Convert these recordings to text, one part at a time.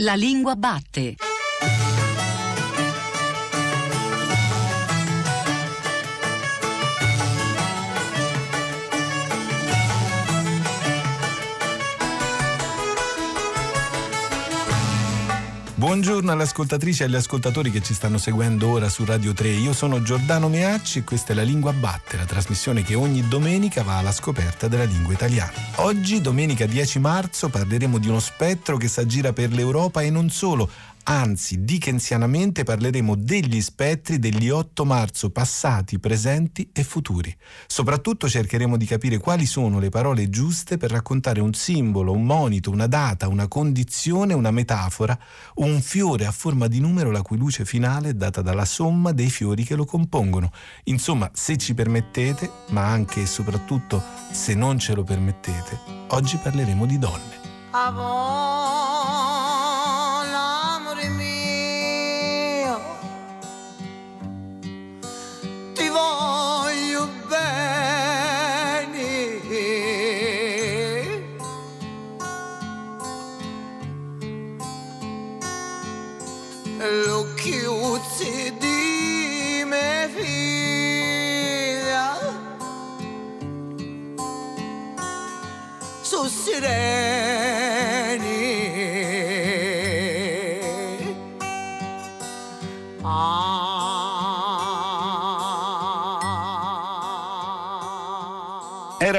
La lingua batte. Buongiorno alle ascoltatrici e agli ascoltatori che ci stanno seguendo ora su Radio 3. Io sono Giordano Meacci e questa è La Lingua Batte, la trasmissione che ogni domenica va alla scoperta della lingua italiana. Oggi, domenica 10 marzo, parleremo di uno spettro che s'aggira per l'Europa e non solo, anzi dickensianamente parleremo degli spettri degli 8 marzo passati, presenti e futuri. Soprattutto cercheremo di capire quali sono le parole giuste per raccontare un simbolo, un monito, una data, una condizione, una metafora, un fiore a forma di numero la cui luce finale è data dalla somma dei fiori che lo compongono. Insomma, se ci permettete, ma anche e soprattutto se non ce lo permettete, oggi parleremo di donne. city.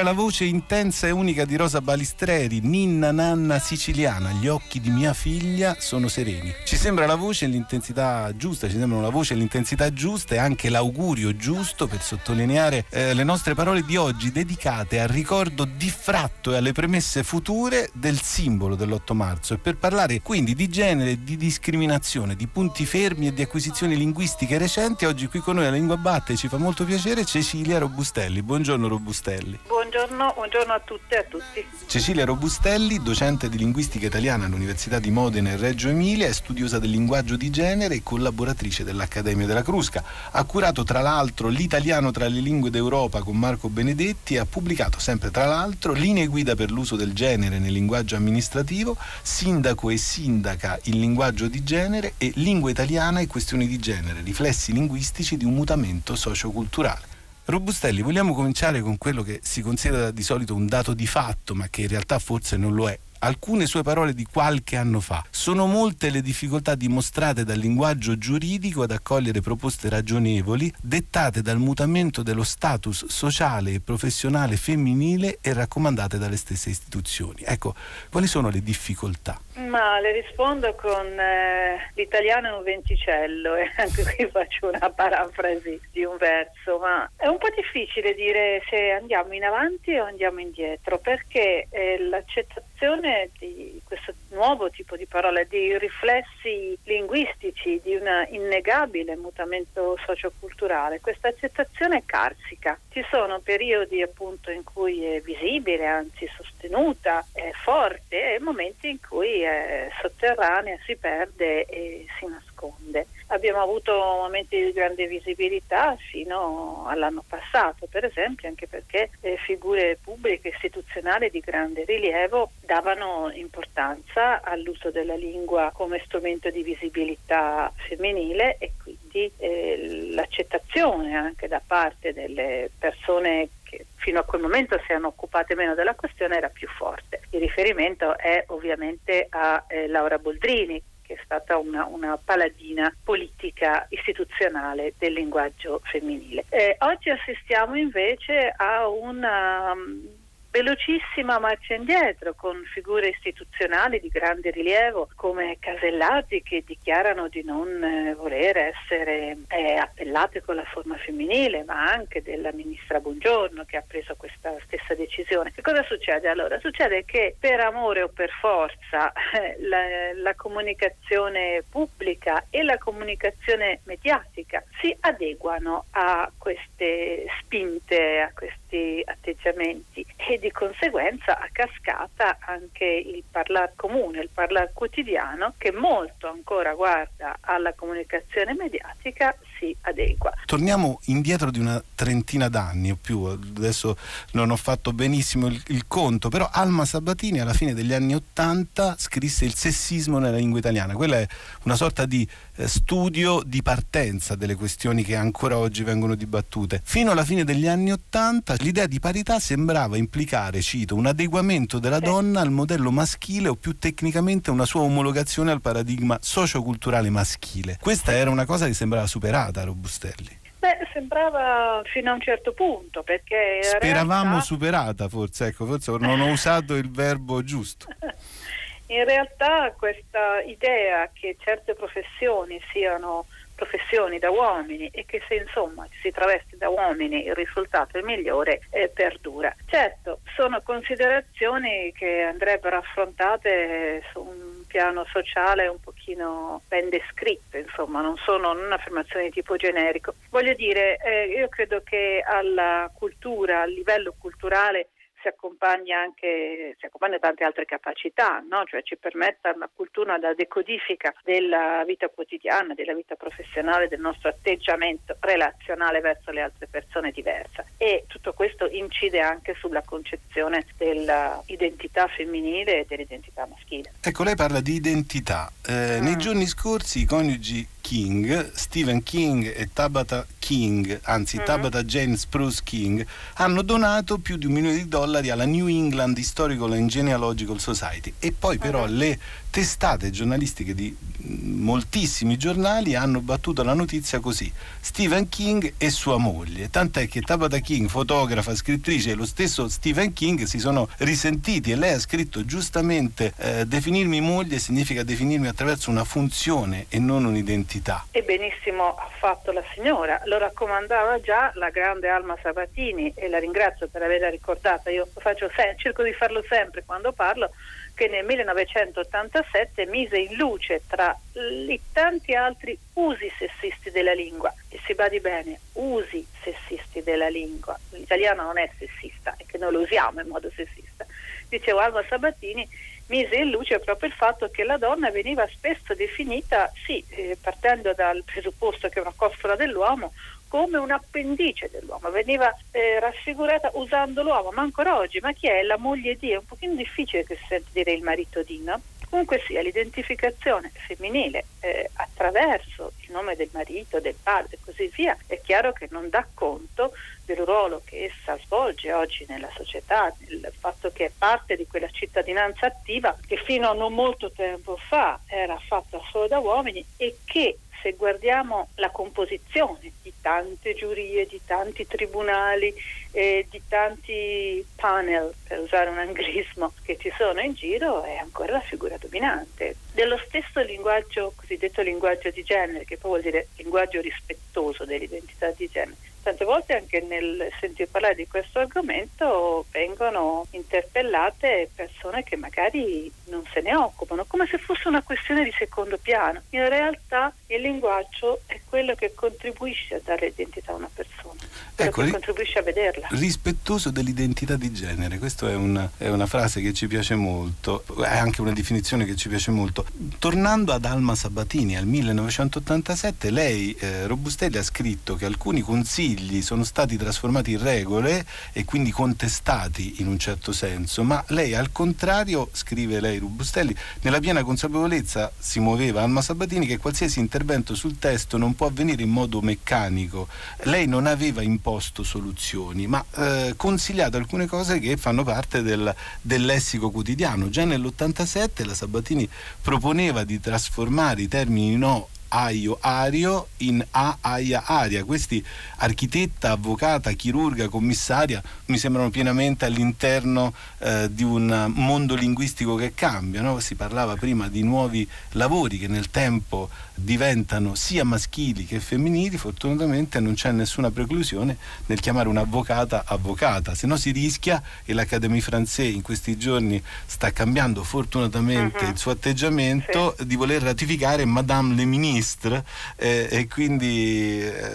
Era la voce intensa e unica di Rosa Balistreri, ninna nanna siciliana, gli occhi di mia figlia sono sereni. Ci sembra la voce e l'intensità giusta, ci sembrano la voce e l'intensità giusta e anche l'augurio giusto per sottolineare eh, le nostre parole di oggi dedicate al ricordo diffratto e alle premesse future del simbolo dell'8 marzo e per parlare quindi di genere, di discriminazione, di punti fermi e di acquisizioni linguistiche recenti, oggi qui con noi alla Lingua Batte ci fa molto piacere Cecilia Robustelli. Buongiorno Robustelli. Buongiorno, buongiorno, a tutte e a tutti. Cecilia Robustelli, docente di linguistica italiana all'Università di Modena e Reggio Emilia, è studiosa del linguaggio di genere e collaboratrice dell'Accademia della Crusca. Ha curato tra l'altro l'italiano tra le lingue d'Europa con Marco Benedetti e ha pubblicato sempre tra l'altro linee guida per l'uso del genere nel linguaggio amministrativo, sindaco e sindaca il linguaggio di genere e lingua italiana e questioni di genere, riflessi linguistici di un mutamento socioculturale. Robustelli, vogliamo cominciare con quello che si considera di solito un dato di fatto, ma che in realtà forse non lo è, alcune sue parole di qualche anno fa. Sono molte le difficoltà dimostrate dal linguaggio giuridico ad accogliere proposte ragionevoli dettate dal mutamento dello status sociale e professionale femminile e raccomandate dalle stesse istituzioni. Ecco, quali sono le difficoltà? Ma le rispondo con eh, l'italiano è un venticello e anche qui faccio una parafrasi di un verso, ma è un po' difficile dire se andiamo in avanti o andiamo indietro perché eh, l'accettazione di questo nuovo tipo di parole, di riflessi linguistici, di un innegabile mutamento socioculturale, questa accettazione è carsica. Ci sono periodi appunto in cui è visibile, anzi sostenuta, è forte e momenti in cui è sotterranea, si perde e si nasconde. Abbiamo avuto momenti di grande visibilità fino all'anno passato, per esempio, anche perché eh, figure pubbliche e istituzionali di grande rilievo davano importanza all'uso della lingua come strumento di visibilità femminile e quindi eh, l'accettazione anche da parte delle persone che fino a quel momento si erano occupate meno della questione era più forte. Il riferimento è ovviamente a eh, Laura Boldrini che è stata una, una paladina politica istituzionale del linguaggio femminile. Eh, oggi assistiamo invece a una velocissima marcia indietro con figure istituzionali di grande rilievo come Casellati che dichiarano di non eh, voler essere eh, appellate con la forma femminile ma anche della ministra Buongiorno che ha preso questa stessa decisione. Che cosa succede allora? Succede che per amore o per forza eh, la, la comunicazione pubblica e la comunicazione mediatica si adeguano a queste spinte, a questi atteggiamenti. E di conseguenza a cascata anche il parlare comune, il parlare quotidiano che molto ancora guarda alla comunicazione mediatica si adegua. Torniamo indietro di una trentina d'anni o più, adesso non ho fatto benissimo il, il conto, però Alma Sabatini alla fine degli anni Ottanta scrisse Il sessismo nella lingua italiana, quella è una sorta di eh, studio di partenza delle questioni che ancora oggi vengono dibattute. Fino alla fine degli anni Ottanta l'idea di parità sembrava implicare, cito, un adeguamento della sì. donna al modello maschile o più tecnicamente una sua omologazione al paradigma socioculturale maschile. Questa era una cosa che sembrava superata a Robustelli. Beh, sembrava fino a un certo punto, perché... Speravamo realtà... superata, forse, ecco, forse non ho usato il verbo giusto. In realtà questa idea che certe professioni siano professioni da uomini e che se insomma si traveste da uomini il risultato è migliore eh, perdura. Certo, sono considerazioni che andrebbero affrontate su un piano sociale un pochino ben descritto, insomma, non sono un'affermazione di tipo generico. Voglio dire, eh, io credo che alla cultura, a livello culturale, si accompagna anche si accompagna tante altre capacità, no? cioè ci permette una cultura da decodifica della vita quotidiana, della vita professionale, del nostro atteggiamento relazionale verso le altre persone diverse e tutto questo incide anche sulla concezione dell'identità femminile e dell'identità maschile. Ecco, lei parla di identità. Eh, mm. Nei giorni scorsi i coniugi King, Stephen King e Tabata King, anzi mm-hmm. Tabata Jane Spruce King, hanno donato più di un milione di dollari alla New England Historical and Genealogical Society e poi però mm-hmm. le testate giornalistiche di moltissimi giornali hanno battuto la notizia così. Stephen King e sua moglie. Tant'è che Tabata King fotografa, scrittrice e lo stesso Stephen King si sono risentiti e lei ha scritto giustamente eh, definirmi moglie significa definirmi attraverso una funzione e non un'identità. E benissimo ha fatto la signora. Lo raccomandava già la grande Alma Sabatini e la ringrazio per averla ricordata. Io se- cerco di farlo sempre quando parlo che nel 1987 mise in luce tra i tanti altri usi sessisti della lingua e si badi bene, usi sessisti della lingua. L'italiano non è sessista, è che noi lo usiamo in modo sessista. Dicevo, Alma Sabatini mise in luce proprio il fatto che la donna veniva spesso definita, sì, eh, partendo dal presupposto che è una costola dell'uomo, come un appendice dell'uomo, veniva eh, raffigurata usando l'uomo, ma ancora oggi, ma chi è? La moglie di? È un pochino difficile che si sente dire il marito di, no? Comunque sia, l'identificazione femminile eh, attraverso il nome del marito, del padre e così via, è chiaro che non dà conto del ruolo che essa svolge oggi nella società, il fatto che è parte di quella cittadinanza attiva che fino a non molto tempo fa era fatta solo da uomini e che se guardiamo la composizione di tante giurie, di tanti tribunali, eh, di tanti panel, per usare un anglismo, che ci sono in giro, è ancora la figura dominante. Dello stesso linguaggio, cosiddetto linguaggio di genere, che poi vuol dire linguaggio rispettoso dell'identità di genere, tante volte anche nel sentir parlare di questo argomento vengono interpellate persone che magari non se ne occupano, come se fosse una questione di secondo piano. In realtà il linguaggio è quello che contribuisce a dare identità a una persona, quello ecco, che contribuisce a vederla. Rispettoso dell'identità di genere, questa è una, è una frase che ci piace molto, è anche una definizione che ci piace molto. Tornando ad Alma Sabatini al 1987, lei, eh, Robustelli, ha scritto che alcuni consigli sono stati trasformati in regole e quindi contestati in un certo senso, ma lei al contrario, scrive lei Robustelli, nella piena consapevolezza si muoveva Alma Sabatini che qualsiasi intervento sul testo non può avvenire in modo meccanico. Lei non aveva imposto soluzioni, ma eh, consigliato alcune cose che fanno parte del, del lessico quotidiano. Già nell'87 la Sabatini proponeva di trasformare i termini no Aio Ario in A Aia Aria. Questi architetta, avvocata, chirurga, commissaria mi sembrano pienamente all'interno eh, di un mondo linguistico che cambia. No? Si parlava prima di nuovi lavori che nel tempo diventano sia maschili che femminili, fortunatamente non c'è nessuna preclusione nel chiamare un'avvocata avvocata, se no si rischia e l'Académie Française in questi giorni sta cambiando fortunatamente uh-huh. il suo atteggiamento sì. di voler ratificare Madame le Ministre eh, e quindi eh,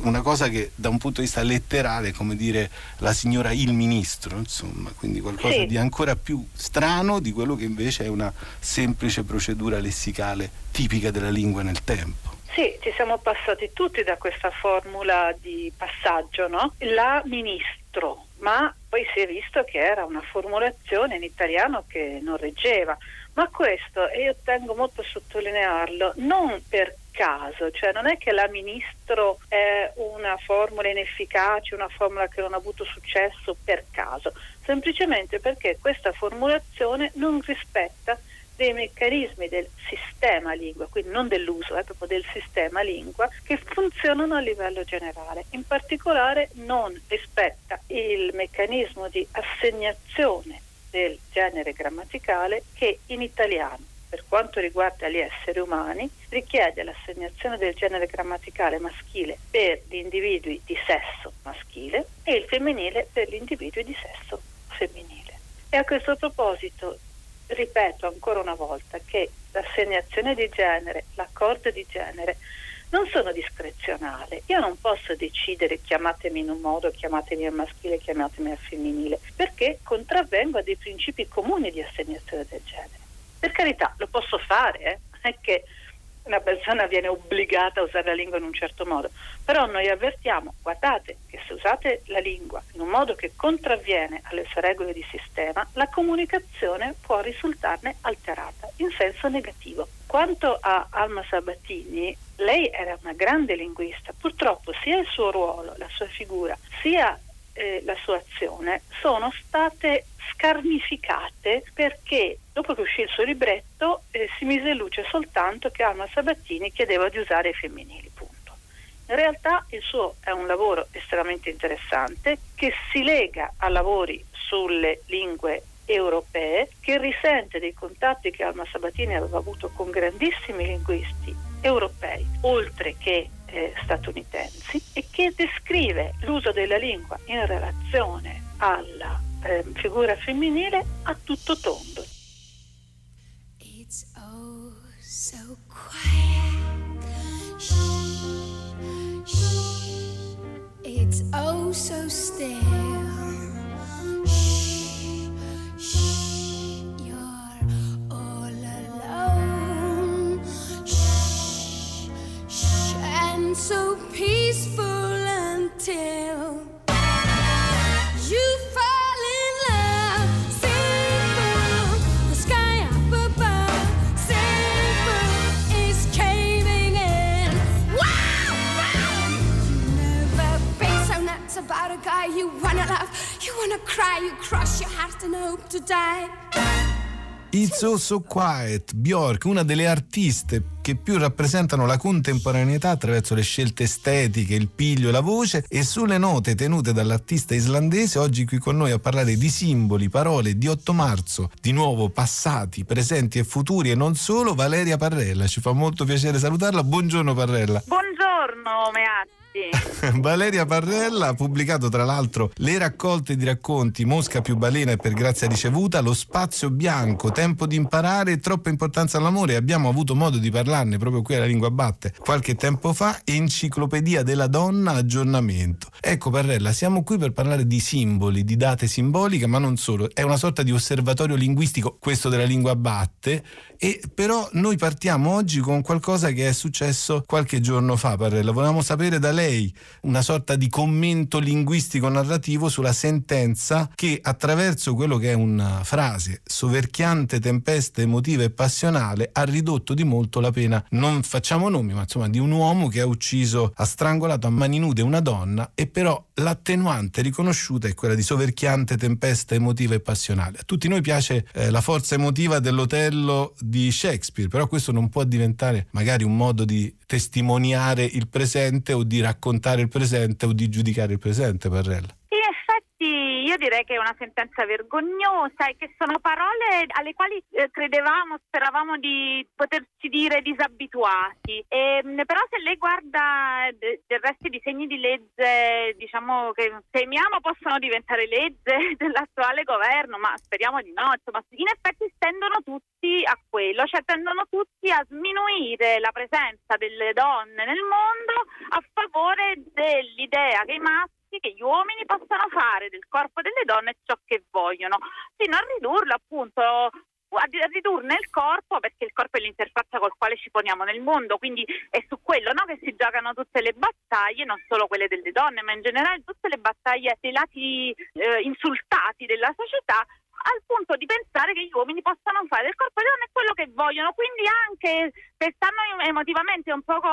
una cosa che da un punto di vista letterale come dire la signora il ministro, insomma, quindi qualcosa sì. di ancora più strano di quello che invece è una semplice procedura lessicale tipica della lingua nel tempo. Sì, ci siamo passati tutti da questa formula di passaggio, no? La ministro, ma poi si è visto che era una formulazione in italiano che non reggeva. Ma questo, e io tengo molto a sottolinearlo, non per caso, cioè non è che la ministro è una formula inefficace, una formula che non ha avuto successo per caso, semplicemente perché questa formulazione non rispetta dei meccanismi del sistema lingua, quindi non dell'uso, è eh, proprio del sistema lingua, che funzionano a livello generale. In particolare non rispetta il meccanismo di assegnazione del genere grammaticale che in italiano, per quanto riguarda gli esseri umani, richiede l'assegnazione del genere grammaticale maschile per gli individui di sesso maschile e il femminile per gli individui di sesso femminile. E a questo proposito ripeto ancora una volta che l'assegnazione di genere, l'accordo di genere non sono discrezionali. Io non posso decidere chiamatemi in un modo, chiamatemi al maschile, chiamatemi al femminile, perché contravvengo a dei principi comuni di assegnazione del genere. Per carità, lo posso fare, eh? è che una persona viene obbligata a usare la lingua in un certo modo, però noi avvertiamo, guardate che se usate la lingua in un modo che contravviene alle sue regole di sistema, la comunicazione può risultarne alterata in senso negativo. Quanto a Alma Sabatini, lei era una grande linguista, purtroppo sia il suo ruolo, la sua figura, sia eh, la sua azione sono state scarnificate perché dopo che uscì il suo libretto eh, si mise in luce soltanto che Alma Sabattini chiedeva di usare i femminili, punto. In realtà il suo è un lavoro estremamente interessante che si lega a lavori sulle lingue europee, che risente dei contatti che Alma Sabatini aveva avuto con grandissimi linguisti europei, oltre che eh, statunitensi e che descrive l'uso della lingua in relazione alla eh, figura femminile a tutto tondo. It's oh so quiet. Shh, shh. It's oh so still. so peaceful until you fall in love. Simple, the sky up above. Simple is caving in. Wow! wow! You never been so nuts about a guy you wanna love. You wanna cry, you cross your heart and hope to die. It's So So Quiet, Bjork, una delle artiste che più rappresentano la contemporaneità attraverso le scelte estetiche, il piglio la voce e sulle note tenute dall'artista islandese oggi qui con noi a parlare di simboli, parole di 8 marzo, di nuovo passati, presenti e futuri e non solo, Valeria Parrella. Ci fa molto piacere salutarla. Buongiorno Parrella. Buongiorno Meazzi. Valeria Parrella ha pubblicato tra l'altro le raccolte di racconti Mosca più balena e per grazia ricevuta, Lo spazio bianco, Tempo di imparare troppa importanza all'amore. Abbiamo avuto modo di parlarne proprio qui alla Lingua Batte qualche tempo fa. Enciclopedia della donna, aggiornamento. Ecco Parrella, siamo qui per parlare di simboli, di date simboliche, ma non solo. È una sorta di osservatorio linguistico, questo della Lingua Batte, e però noi partiamo oggi con qualcosa che è successo qualche giorno fa, Parrella. Volevamo sapere da lei lei una sorta di commento linguistico narrativo sulla sentenza che attraverso quello che è una frase soverchiante tempesta emotiva e passionale ha ridotto di molto la pena, non facciamo nomi, ma insomma di un uomo che ha ucciso, ha strangolato a mani nude una donna e però l'attenuante riconosciuta è quella di soverchiante tempesta emotiva e passionale. A tutti noi piace eh, la forza emotiva dell'Otello di Shakespeare, però questo non può diventare magari un modo di testimoniare il presente o di raccontare il presente o di giudicare il presente, Parrella. Io direi che è una sentenza vergognosa e che sono parole alle quali eh, credevamo, speravamo di poterci dire disabituati. E, però se lei guarda de- del resto i disegni di legge, diciamo che temiamo possono diventare legge dell'attuale governo, ma speriamo di no. Insomma, in effetti stendono tutti a quello, cioè tendono tutti a sminuire la presenza delle donne nel mondo a favore dell'idea che i maschi che gli uomini possano fare del corpo delle donne ciò che vogliono, fino a ridurlo appunto a ridurne il corpo perché il corpo è l'interfaccia col quale ci poniamo nel mondo, quindi è su quello no, che si giocano tutte le battaglie, non solo quelle delle donne, ma in generale tutte le battaglie dei lati eh, insultati della società al punto di pensare che gli uomini possano fare del corpo di donna quello che vogliono, quindi anche se stanno emotivamente un poco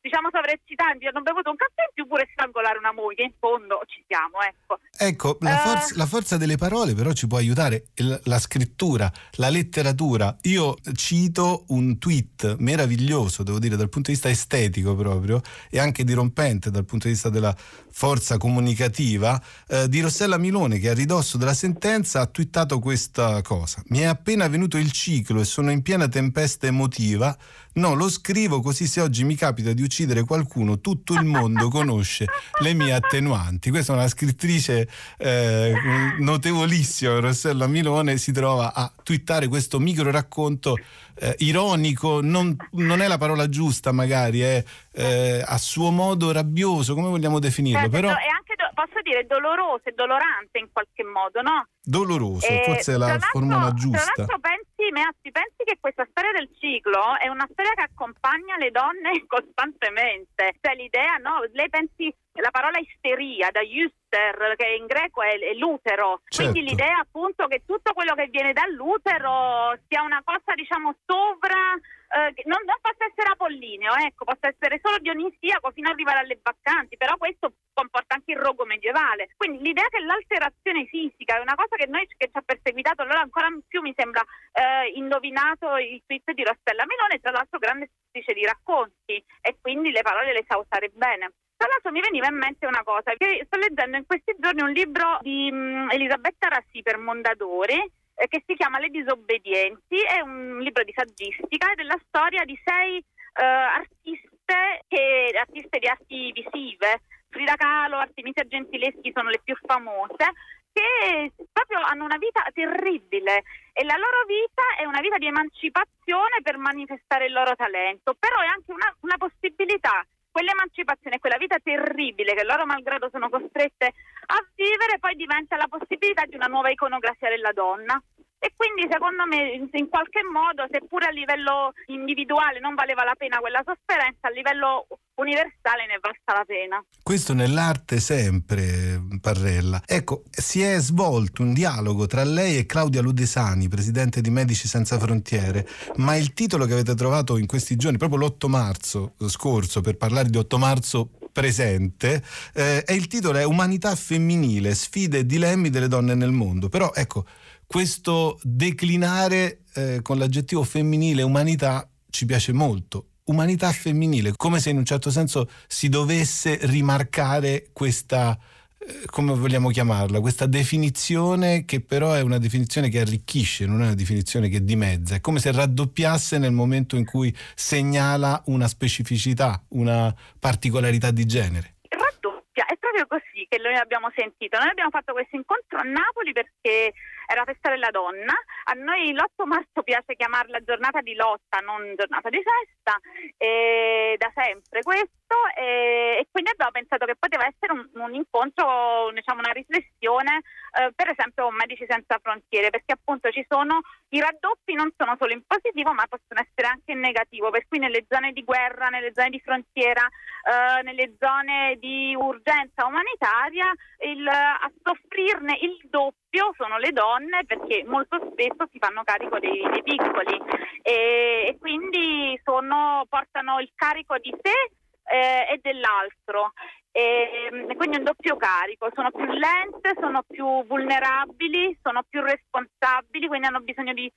diciamo sovraeccitanti, hanno bevuto un caffè in più pure strangolare una moglie, in fondo ci siamo, ecco. Ecco, la, uh, forza, la forza, delle parole però ci può aiutare, la, la scrittura, la letteratura. Io cito un tweet meraviglioso, devo dire, dal punto di vista estetico proprio e anche dirompente dal punto di vista della forza comunicativa eh, di Rossella Milone che a ridosso della sentenza ha twittato questa cosa. Mi è appena venuto il ciclo e sono in piena tempesta emotiva No, lo scrivo così se oggi mi capita di uccidere qualcuno, tutto il mondo conosce le mie attenuanti. Questa è una scrittrice eh, notevolissima, Rossella Milone, si trova a twittare questo micro racconto eh, ironico, non, non, è la parola giusta magari, è eh, a suo modo rabbioso, come vogliamo definirlo. Certo, però... È anche, posso dire, doloroso e dolorante in qualche modo, no? Doloroso, eh, forse è la formula giusta. Tra l'altro pensi, Meazzi, pensi che questa storia del ciclo è una storia che accompagna le donne costantemente. Cioè l'idea, no? Lei pensi la parola isteria da Juster, che in greco è, è l'utero. Certo. Quindi l'idea appunto che tutto quello che viene dall'utero sia una cosa, diciamo, sovra eh, non, non, possa essere apollineo, ecco, possa essere solo dionisiaco fino ad arrivare alle baccanti, però questo comporta anche il rogo medievale. Quindi l'idea che l'alterazione fisica è una cosa che noi che ci ha perseguitato, allora ancora più mi sembra eh, indovinato il tweet di Rossella Melone, tra l'altro grande scrittrice di racconti e quindi le parole le sa usare bene. Tra l'altro mi veniva in mente una cosa, che sto leggendo in questi giorni un libro di um, Elisabetta Rassi per Mondadori, eh, che si chiama Le disobbedienti, è un libro di saggistica ed è la storia di sei eh, artiste, che, artiste di arti visive. Frida Kahlo, Artemisia Gentileschi sono le più famose, che proprio hanno una vita terribile e la loro vita è una vita di emancipazione per manifestare il loro talento, però è anche una, una possibilità quell'emancipazione, quella vita terribile che loro malgrado sono costrette a vivere, poi diventa la possibilità di una nuova iconografia della donna. E quindi secondo me in qualche modo, seppure a livello individuale non valeva la pena quella sofferenza, a livello universale ne basta la pena. Questo nell'arte sempre, Parrella. Ecco, si è svolto un dialogo tra lei e Claudia Ludesani, presidente di Medici Senza Frontiere, ma il titolo che avete trovato in questi giorni, proprio l'8 marzo scorso, per parlare di 8 marzo presente, eh, e il titolo è Umanità femminile, sfide e dilemmi delle donne nel mondo. Però ecco, questo declinare eh, con l'aggettivo femminile umanità ci piace molto. Umanità femminile, come se in un certo senso si dovesse rimarcare questa, eh, come vogliamo chiamarla, questa definizione che però è una definizione che arricchisce, non è una definizione che dimezza, è come se raddoppiasse nel momento in cui segnala una specificità, una particolarità di genere. Raddoppia, è proprio così che noi abbiamo sentito. Noi abbiamo fatto questo incontro a Napoli perché era festa della donna. A noi l'8 marzo piace chiamarla giornata di lotta, non giornata di festa, e da sempre questo. E, e quindi abbiamo pensato che poteva essere un, un incontro, diciamo una riflessione, eh, per esempio Medici Senza Frontiere, perché appunto ci sono i raddoppi non sono solo in positivo, ma possono essere anche in negativo. Per cui nelle zone di guerra, nelle zone di frontiera, eh, nelle zone di urgenza umanitaria, il, a soffrirne il doppio sono le donne perché molto spesso si fanno carico dei, dei piccoli e, e quindi sono, portano il carico di sé eh, e dell'altro. E, quindi un doppio carico, sono più lente, sono più vulnerabili, sono più responsabili, quindi hanno bisogno di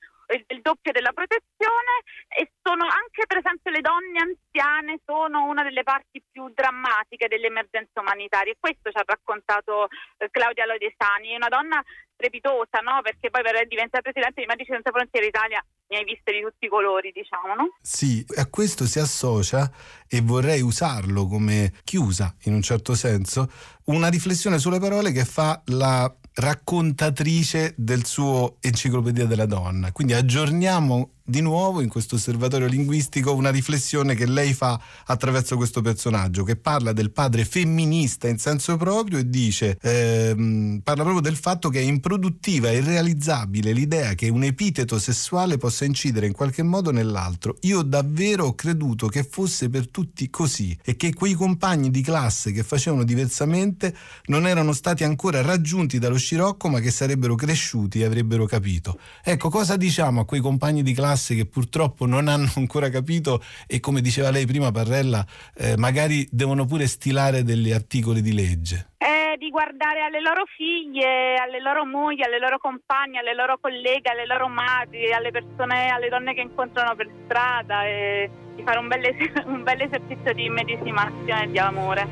il doppio della protezione e sono anche per esempio le donne anziane sono una delle parti più drammatiche delle emergenze umanitarie. Questo ci ha raccontato eh, Claudia Lodesani, una donna strepitosa, no? Perché poi per diventare presidente di Medici Senza Frontiere Italia ne hai viste di tutti i colori, diciamo, no? Sì, a questo si associa e vorrei usarlo come chiusa in un certo senso, una riflessione sulle parole che fa la raccontatrice del suo Enciclopedia della donna. Quindi aggiorniamo di nuovo in questo osservatorio linguistico una riflessione che lei fa attraverso questo personaggio che parla del padre femminista in senso proprio e dice ehm, parla proprio del fatto che è improduttiva e irrealizzabile l'idea che un epiteto sessuale possa incidere in qualche modo nell'altro. Io davvero ho creduto che fosse per tutti così e che quei compagni di classe che facevano diversamente non erano stati ancora raggiunti dallo scirocco ma che sarebbero cresciuti e avrebbero capito. Ecco, cosa diciamo a quei compagni di classe che purtroppo non hanno ancora capito e come diceva lei prima Parrella, eh, magari devono pure stilare degli articoli di legge? Eh, di guardare alle loro figlie, alle loro mogli, alle loro compagne, alle loro colleghe, alle loro madri, alle persone, alle donne che incontrano per strada e di fare un bel, es- un bel esercizio di medesimazione e di amore.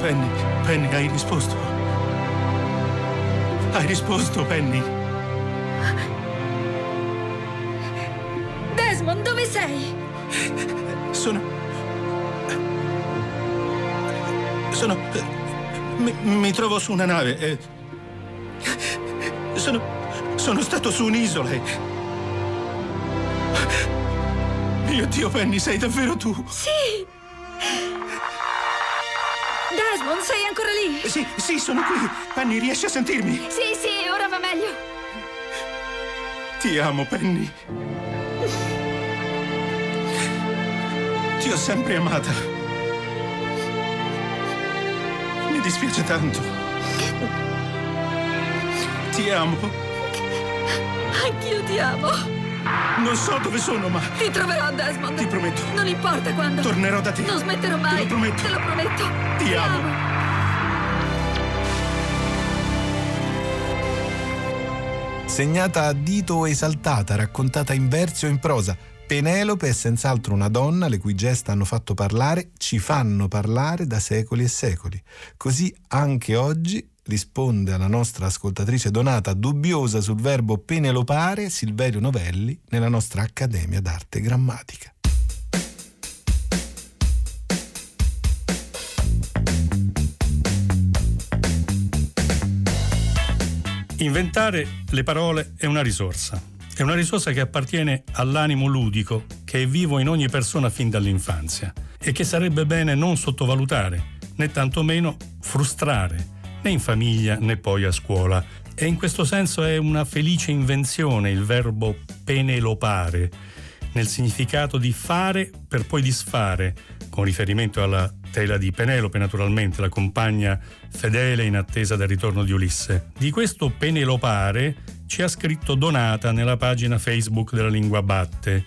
Penny, Penny, hai risposto. Hai risposto, Penny. Desmond, dove sei? Sono. Sono. Mi, mi trovo su una nave. e- Sono. Sono stato su un'isola. e- Mio Dio, Penny, sei davvero tu? Sì! Desmond, sei ancora lì? Sì, sì, sono qui. Penny, riesci a sentirmi? Sì, sì, ora va meglio. Ti amo, Penny. Ti ho sempre amata. Mi dispiace tanto. Ti amo. Anch'io ti amo. Non so dove sono, ma Ti troverò, Desmond. ti prometto, Non importa quando. tornerò da te. Non smetterò mai. Te lo prometto. Te lo prometto. Ti amo. Segnata a dito o esaltata, raccontata in versi o in prosa, Penelope è senz'altro una donna le cui gesta hanno fatto parlare, ci fanno parlare da secoli e secoli. Così anche oggi risponde alla nostra ascoltatrice Donata dubbiosa sul verbo penelopare Silverio Novelli nella nostra Accademia d'Arte Grammatica. Inventare le parole è una risorsa. È una risorsa che appartiene all'animo ludico, che è vivo in ogni persona fin dall'infanzia e che sarebbe bene non sottovalutare, né tantomeno frustrare, né in famiglia né poi a scuola. E in questo senso è una felice invenzione il verbo penelopare, nel significato di fare per poi disfare, con riferimento alla tela di Penelope, naturalmente, la compagna fedele in attesa del ritorno di Ulisse. Di questo penelopare ci ha scritto Donata nella pagina Facebook della Lingua Batte,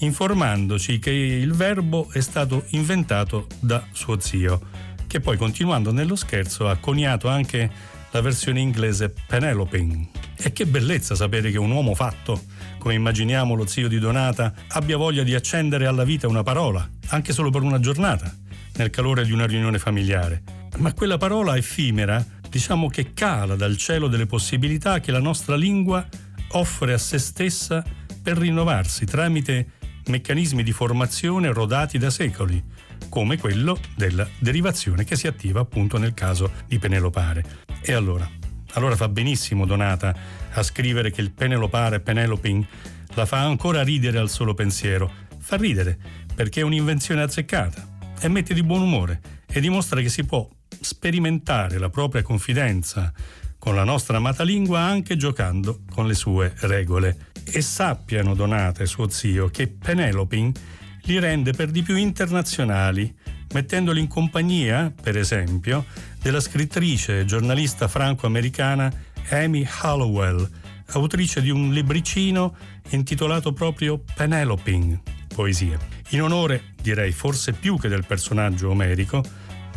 informandoci che il verbo è stato inventato da suo zio, che poi continuando nello scherzo ha coniato anche la versione inglese Peneloping. E che bellezza sapere che un uomo fatto, come immaginiamo lo zio di Donata, abbia voglia di accendere alla vita una parola, anche solo per una giornata, nel calore di una riunione familiare. Ma quella parola effimera, diciamo che cala dal cielo delle possibilità che la nostra lingua offre a se stessa per rinnovarsi tramite meccanismi di formazione rodati da secoli, come quello della derivazione che si attiva appunto nel caso di Penelopare. E allora? Allora fa benissimo Donata a scrivere che il Penelopare Peneloping la fa ancora ridere al solo pensiero. Fa ridere perché è un'invenzione azzeccata e mette di buon umore e dimostra che si può sperimentare la propria confidenza con la nostra amata lingua anche giocando con le sue regole. E sappiano Donata e suo zio che Peneloping li rende per di più internazionali, mettendoli in compagnia, per esempio, della scrittrice e giornalista franco-americana Amy Hallowell, autrice di un libricino intitolato proprio Peneloping, poesie, in onore, direi forse più che del personaggio omerico,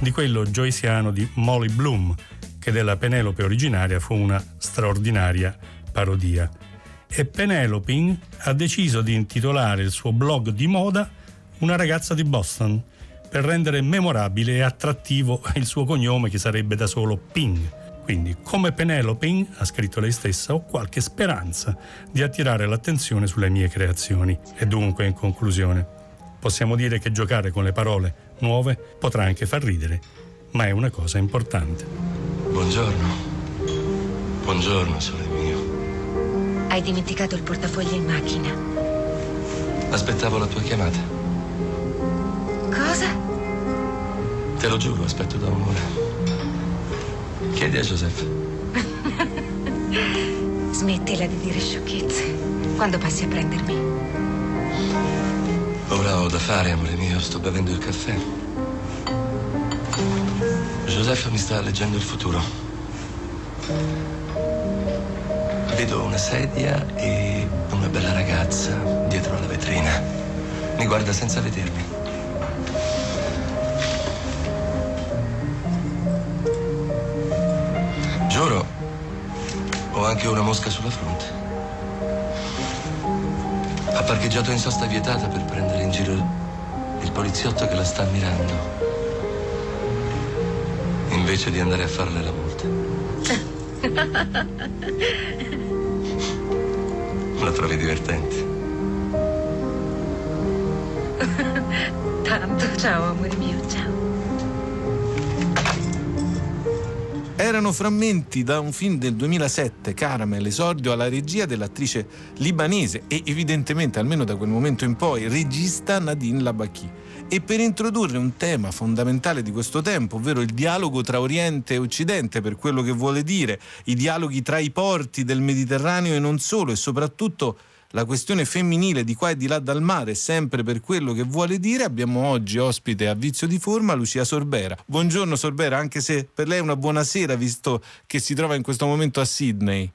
di quello joyciano di Molly Bloom, che della Penelope originaria fu una straordinaria parodia. E Peneloping ha deciso di intitolare il suo blog di moda Una ragazza di Boston, per rendere memorabile e attrattivo il suo cognome che sarebbe da solo Ping. Quindi, come Penelope, ha scritto lei stessa, ho qualche speranza di attirare l'attenzione sulle mie creazioni. E dunque, in conclusione, possiamo dire che giocare con le parole nuove potrà anche far ridere, ma è una cosa importante. Buongiorno. Buongiorno, sole mio. Hai dimenticato il portafogli in macchina. Aspettavo la tua chiamata. Cosa? Te lo giuro, aspetto da un'ora. Chiedi a Joseph. Smettila di dire sciocchezze. Quando passi a prendermi? Ora ho da fare, amore mio. Sto bevendo il caffè. Joseph mi sta leggendo il futuro. Vedo una sedia e una bella ragazza dietro alla vetrina. Mi guarda senza vedermi. Giuro, ho anche una mosca sulla fronte. Parcheggiato in sosta vietata per prendere in giro il poliziotto che la sta ammirando. Invece di andare a farle la multa. La trovi divertente? Tanto. Ciao, amore mio, Erano frammenti da un film del 2007, Caramel, esordio alla regia dell'attrice libanese e evidentemente, almeno da quel momento in poi, regista Nadine Labaki. E per introdurre un tema fondamentale di questo tempo, ovvero il dialogo tra Oriente e Occidente, per quello che vuole dire, i dialoghi tra i porti del Mediterraneo e non solo, e soprattutto la questione femminile di qua e di là dal mare, sempre per quello che vuole dire, abbiamo oggi ospite a vizio di forma Lucia Sorbera. Buongiorno Sorbera, anche se per lei è una buona sera visto che si trova in questo momento a Sydney.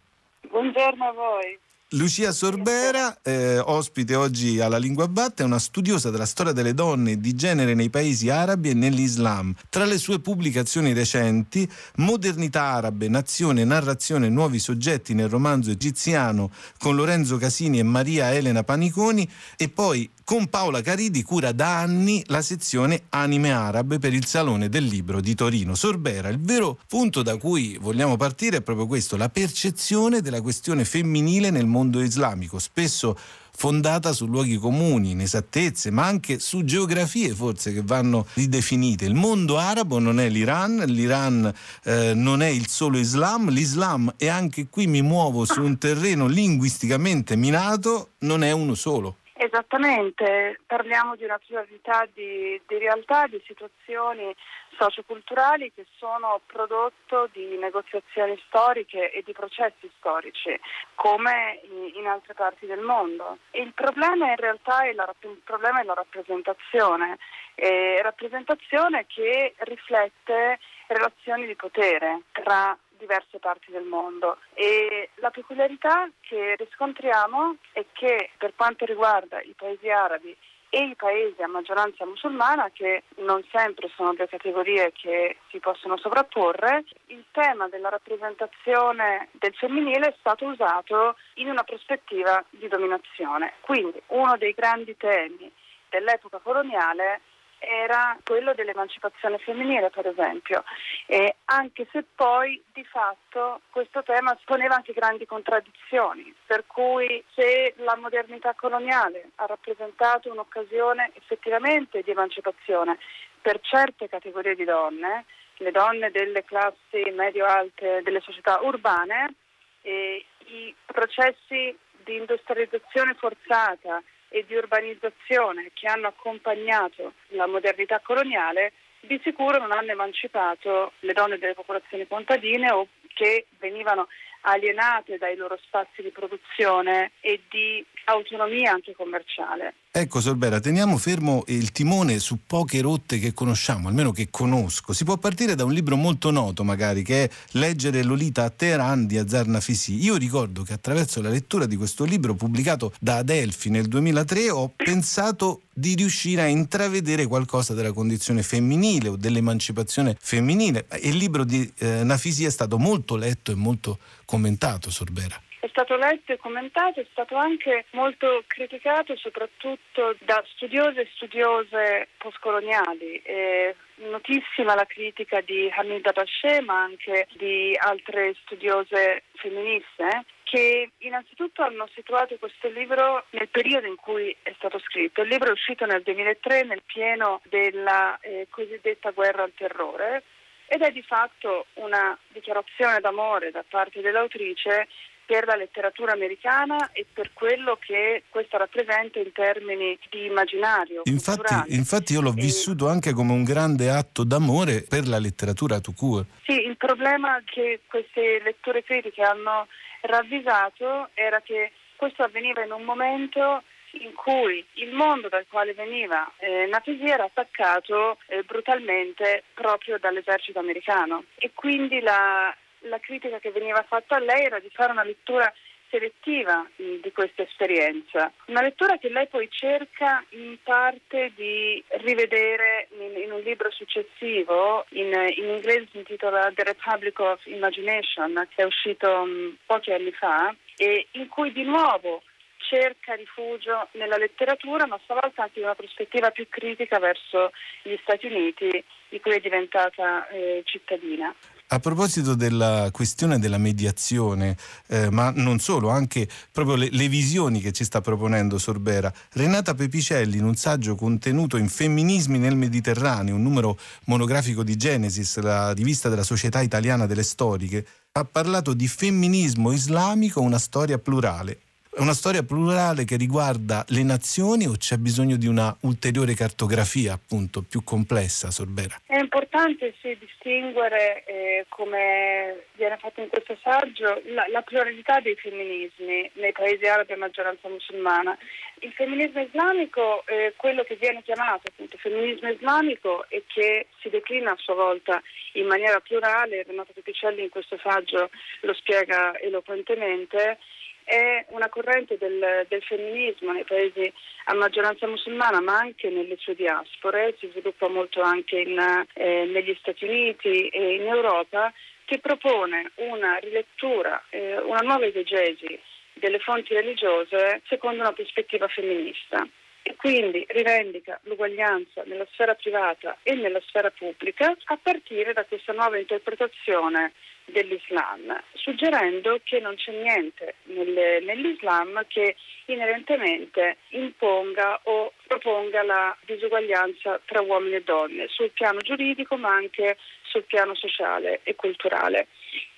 Buongiorno a voi. Lucia Sorbera, eh, ospite oggi alla Lingua Batta, è una studiosa della storia delle donne di genere nei paesi arabi e nell'Islam. Tra le sue pubblicazioni recenti, Modernità arabe, nazione, narrazione, nuovi soggetti nel romanzo egiziano con Lorenzo Casini e Maria Elena Paniconi e poi con Paola Caridi cura da anni la sezione Anime Arabe per il Salone del Libro di Torino. Sorbera, il vero punto da cui vogliamo partire è proprio questo, la percezione della questione femminile nel mondo islamico, spesso fondata su luoghi comuni, inesattezze, ma anche su geografie forse che vanno ridefinite. Il mondo arabo non è l'Iran, l'Iran eh, non è il solo Islam, l'Islam, e anche qui mi muovo su un terreno linguisticamente minato, non è uno solo. Esattamente, parliamo di una pluralità di, di realtà, di situazioni socioculturali che sono prodotto di negoziazioni storiche e di processi storici, come in altre parti del mondo. Il problema in realtà è la, è la rappresentazione, eh, rappresentazione che riflette relazioni di potere tra diverse parti del mondo e la peculiarità che riscontriamo è che per quanto riguarda i paesi arabi e i paesi a maggioranza musulmana, che non sempre sono due categorie che si possono sovrapporre, il tema della rappresentazione del femminile è stato usato in una prospettiva di dominazione. Quindi uno dei grandi temi dell'epoca coloniale era quello dell'emancipazione femminile, per esempio, e anche se poi di fatto questo tema poneva anche grandi contraddizioni, per cui se la modernità coloniale ha rappresentato un'occasione effettivamente di emancipazione per certe categorie di donne, le donne delle classi medio-alte delle società urbane, i processi di industrializzazione forzata e di urbanizzazione che hanno accompagnato la modernità coloniale di sicuro non hanno emancipato le donne delle popolazioni contadine o che venivano alienate dai loro spazi di produzione e di autonomia anche commerciale. Ecco Sorbera, teniamo fermo il timone su poche rotte che conosciamo, almeno che conosco. Si può partire da un libro molto noto magari, che è Leggere Lolita a Teheran di Azar Nafisi. Io ricordo che attraverso la lettura di questo libro pubblicato da Adelphi nel 2003 ho pensato di riuscire a intravedere qualcosa della condizione femminile o dell'emancipazione femminile. Il libro di eh, Nafisi è stato molto letto e molto commentato, Sorbera è stato letto e commentato, è stato anche molto criticato soprattutto da studiose e studiose postcoloniali. È notissima la critica di Hamida Bashe ma anche di altre studiose femministe che innanzitutto hanno situato questo libro nel periodo in cui è stato scritto. Il libro è uscito nel 2003 nel pieno della eh, cosiddetta guerra al terrore ed è di fatto una dichiarazione d'amore da parte dell'autrice per la letteratura americana e per quello che questo rappresenta in termini di immaginario. Infatti, infatti io l'ho e... vissuto anche come un grande atto d'amore per la letteratura tout court. Sì, il problema che queste letture critiche hanno ravvisato era che questo avveniva in un momento in cui il mondo dal quale veniva eh, Natesi era attaccato eh, brutalmente proprio dall'esercito americano e quindi la, la critica che veniva fatta a lei era di fare una lettura selettiva di questa esperienza. Una lettura che lei poi cerca in parte di rivedere in, in un libro successivo, in, in, inglese si intitola The Republic of Imagination, che è uscito um, pochi anni fa, e in cui di nuovo cerca rifugio nella letteratura, ma stavolta anche in una prospettiva più critica verso gli Stati Uniti, di cui è diventata eh, cittadina. A proposito della questione della mediazione, eh, ma non solo, anche proprio le, le, visioni che ci sta proponendo Sorbera, Renata Pepicelli in un saggio contenuto in Femminismi nel Mediterraneo, un numero monografico di Genesis, la rivista della Società Italiana delle Storiche, ha parlato di femminismo islamico, una storia plurale. È una storia plurale che riguarda le nazioni o c'è bisogno di una ulteriore cartografia appunto più complessa, Sorbera? È importante sì, distinguere, eh, come viene fatto in questo saggio, la, la, pluralità dei femminismi nei paesi arabi a maggioranza musulmana. Il femminismo islamico, eh, quello che viene chiamato appunto femminismo islamico e che si declina a sua volta in maniera plurale, Renato Pepicelli in questo saggio lo spiega eloquentemente, è una corrente del, del, femminismo nei paesi a maggioranza musulmana ma anche nelle sue diaspore, si sviluppa molto anche in, eh, negli Stati Uniti e in Europa, che propone una rilettura, eh, una nuova esegesi delle fonti religiose secondo una prospettiva femminista. E quindi rivendica l'uguaglianza nella sfera privata e nella sfera pubblica a partire da questa nuova interpretazione dell'Islam, suggerendo che non c'è niente nel, nell'Islam che inerentemente imponga o proponga la disuguaglianza tra uomini e donne sul piano giuridico ma anche sul piano sociale e culturale.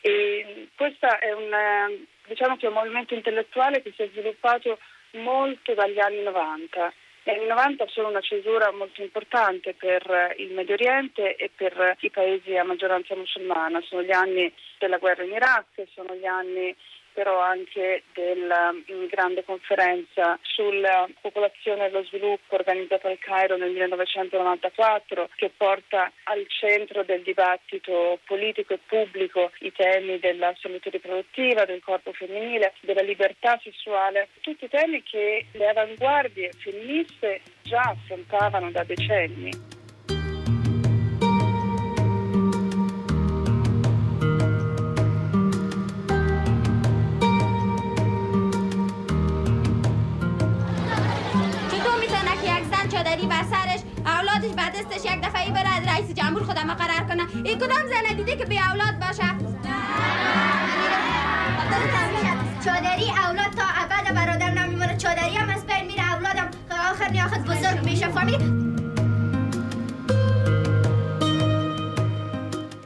E questo è un, diciamo un movimento intellettuale che si è sviluppato molto dagli anni 90 negli anni 90 sono una cesura molto importante per il Medio Oriente e per i paesi a maggioranza musulmana. Sono gli anni della guerra in Iraq, sono gli anni però anche della grande conferenza sulla popolazione e lo sviluppo organizzata al Cairo nel 1994 che porta al centro del dibattito politico e pubblico i temi della salute riproduttiva, del corpo femminile, della libertà sessuale, tutti temi che le avanguardie femministe già affrontavano da decenni. اولادش بعد استش یک دفعه بره رئیس جمهور خودم قرار کنه. این کدام زنه؟ دیده که بی اولاد باشه. چادری اولاد تا ابد برادر نمیمونه. چادری هم از بین میره. اولادم آخر نیاخد بزرگ میشه. فامیلی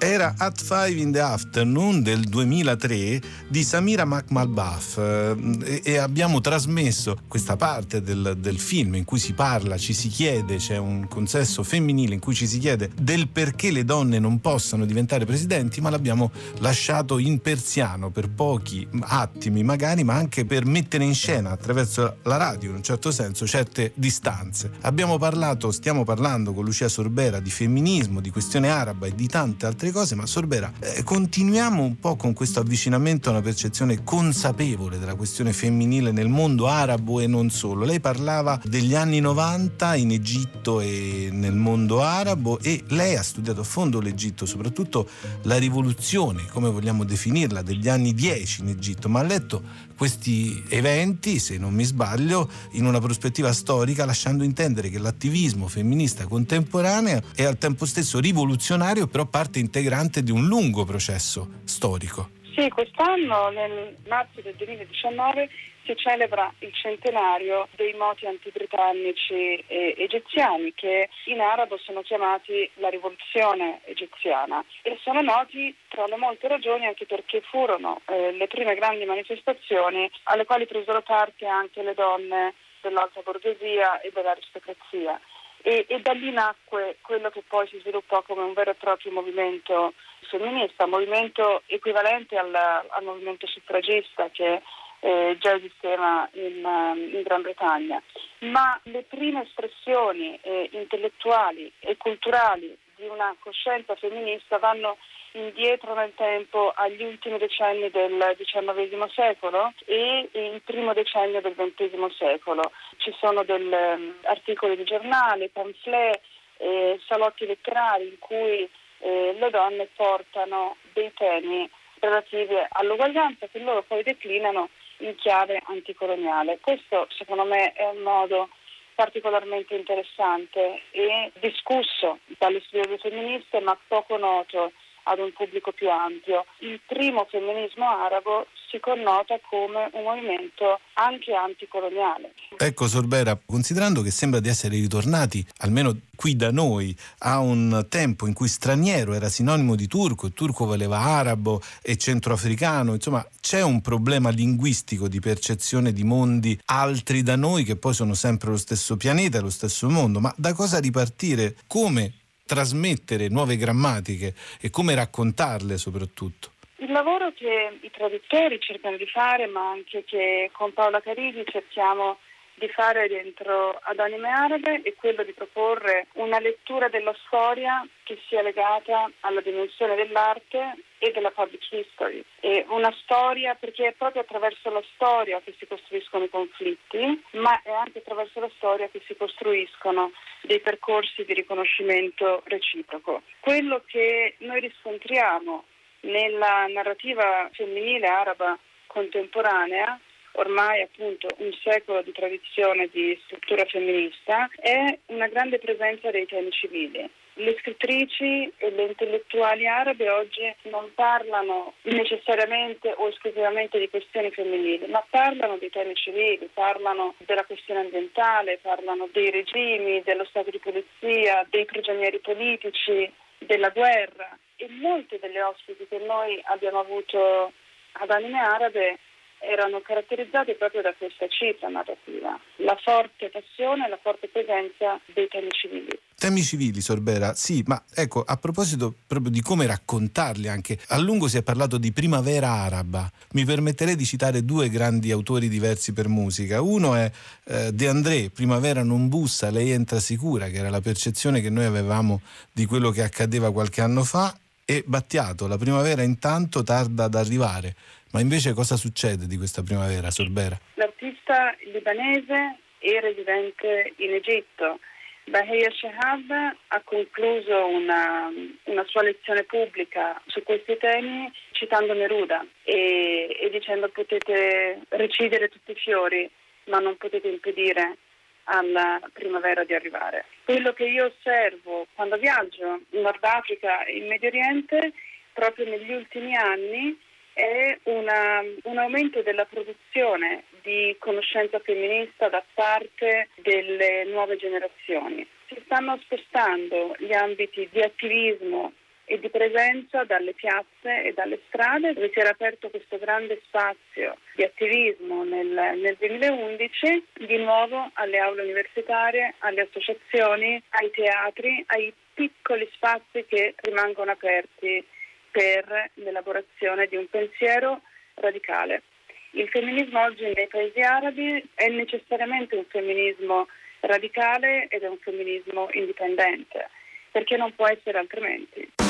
era At Five in the Afternoon del 2003 di Samira Makmalbaf eh, e abbiamo trasmesso questa parte del, del, film in cui si parla, ci si chiede, c'è un consesso femminile in cui ci si chiede del perché le donne non possano diventare presidenti, ma l'abbiamo lasciato in persiano per pochi attimi magari, ma anche per mettere in scena attraverso la radio in un certo senso certe distanze. Abbiamo parlato, stiamo parlando con Lucia Sorbera di femminismo, di questione araba e di tante altre cose, ma Sorbera, eh, continuiamo un po' con questo avvicinamento a una percezione consapevole della questione femminile nel mondo arabo e non solo. Lei parlava degli anni 90 in Egitto e nel mondo arabo e lei ha studiato a fondo l'Egitto, soprattutto la rivoluzione, come vogliamo definirla, degli anni 10 in Egitto, ma ha letto questi eventi, se non mi sbaglio, in una prospettiva storica, lasciando intendere che l'attivismo femminista contemporaneo è al tempo stesso rivoluzionario, però parte integrante di un lungo processo storico. Sì, quest'anno nel marzo del 2019 si celebra il centenario dei moti antibritannici eh, egiziani che in arabo sono chiamati la rivoluzione egiziana e sono noti tra le molte ragioni anche perché furono eh, le prime grandi manifestazioni alle quali presero parte anche le donne dell'alta borghesia e dell'aristocrazia. E, e, da lì nacque quello che poi si sviluppò come un vero e proprio movimento femminista, movimento equivalente al, al movimento suffragista che eh, già esisteva in, eh, in, Gran Bretagna, ma le prime espressioni eh, intellettuali e culturali di una coscienza femminista vanno indietro nel tempo agli ultimi decenni del XIX secolo e il primo decennio del XX secolo. Ci sono degli um, articoli di giornale, pamphlet, eh, salotti letterari in cui eh, le donne portano dei temi relativi all'uguaglianza che loro poi declinano in chiave anticoloniale. Questo secondo me è un modo particolarmente interessante e discusso dalle studiose femministe ma poco noto ad un pubblico più ampio. Il primo femminismo arabo si connota come un movimento anche anticoloniale. Ecco Sorbera, considerando che sembra di essere ritornati, almeno qui da noi, a un tempo in cui straniero era sinonimo di turco, il turco valeva arabo e centroafricano, insomma c'è un problema linguistico di percezione di mondi altri da noi che poi sono sempre lo stesso pianeta, lo stesso mondo, ma da cosa ripartire? Come trasmettere nuove grammatiche e come raccontarle soprattutto? Il lavoro che i traduttori cercano di fare, ma anche che con Paola Caridi cerchiamo di fare dentro ad Anime Arabe è quello di proporre una lettura della storia che sia legata alla dimensione dell'arte e della public history. È una storia perché è proprio attraverso la storia che si costruiscono i conflitti, ma è anche attraverso la storia che si costruiscono dei percorsi di riconoscimento reciproco. Quello che noi riscontriamo nella narrativa femminile araba contemporanea ormai appunto un secolo di tradizione di struttura femminista, è una grande presenza dei temi civili. Le scrittrici e le intellettuali arabe oggi non parlano necessariamente o esclusivamente di questioni femminili, ma parlano dei temi civili, parlano della questione ambientale, parlano dei regimi, dello stato di polizia, dei prigionieri politici, della guerra. E molte delle ospiti che noi abbiamo avuto ad Anime Arabe erano caratterizzati proprio da questa cifra narrativa, la forte passione e la forte presenza dei temi civili. Temi civili, Sorbera, sì, ma ecco, a proposito proprio di come raccontarli anche, a lungo si è parlato di primavera araba. Mi permetterei di citare due grandi autori diversi per musica. Uno è eh, De André, Primavera non bussa, lei entra sicura, che era la percezione che noi avevamo di quello che accadeva qualche anno fa, e Battiato, la primavera intanto tarda ad arrivare. Ma invece cosa succede di questa primavera, Sorbera? L'artista libanese è residente in Egitto. Bahia Shehab ha concluso una, una, sua lezione pubblica su questi temi citando Neruda e, e dicendo potete recidere tutti i fiori ma non potete impedire alla primavera di arrivare. Quello che io osservo quando viaggio in Nord Africa e in Medio Oriente proprio negli ultimi anni è una, un aumento della produzione di conoscenza femminista da parte delle nuove generazioni. Si stanno spostando gli ambiti di attivismo e di presenza dalle piazze e dalle strade dove si era aperto questo grande spazio di attivismo nel, nel 2011 di nuovo alle aule universitarie, alle associazioni, ai teatri, ai piccoli spazi che rimangono aperti per l'elaborazione di un pensiero radicale. Il femminismo oggi nei paesi arabi è necessariamente un femminismo radicale ed è un femminismo indipendente, perché non può essere altrimenti.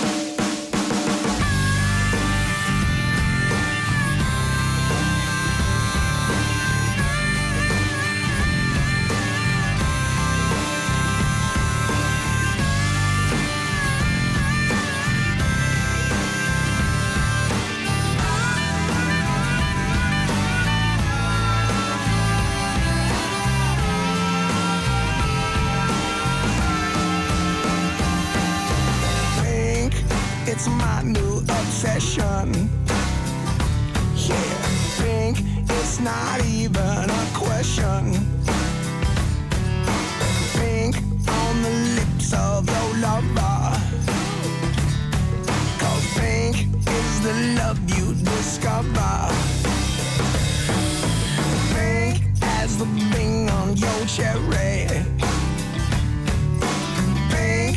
New obsession. pink, it's not even a question. Pink on the lips of your lover. Cause pink is the love you discover. Pink as the bing on your cherry. Pink,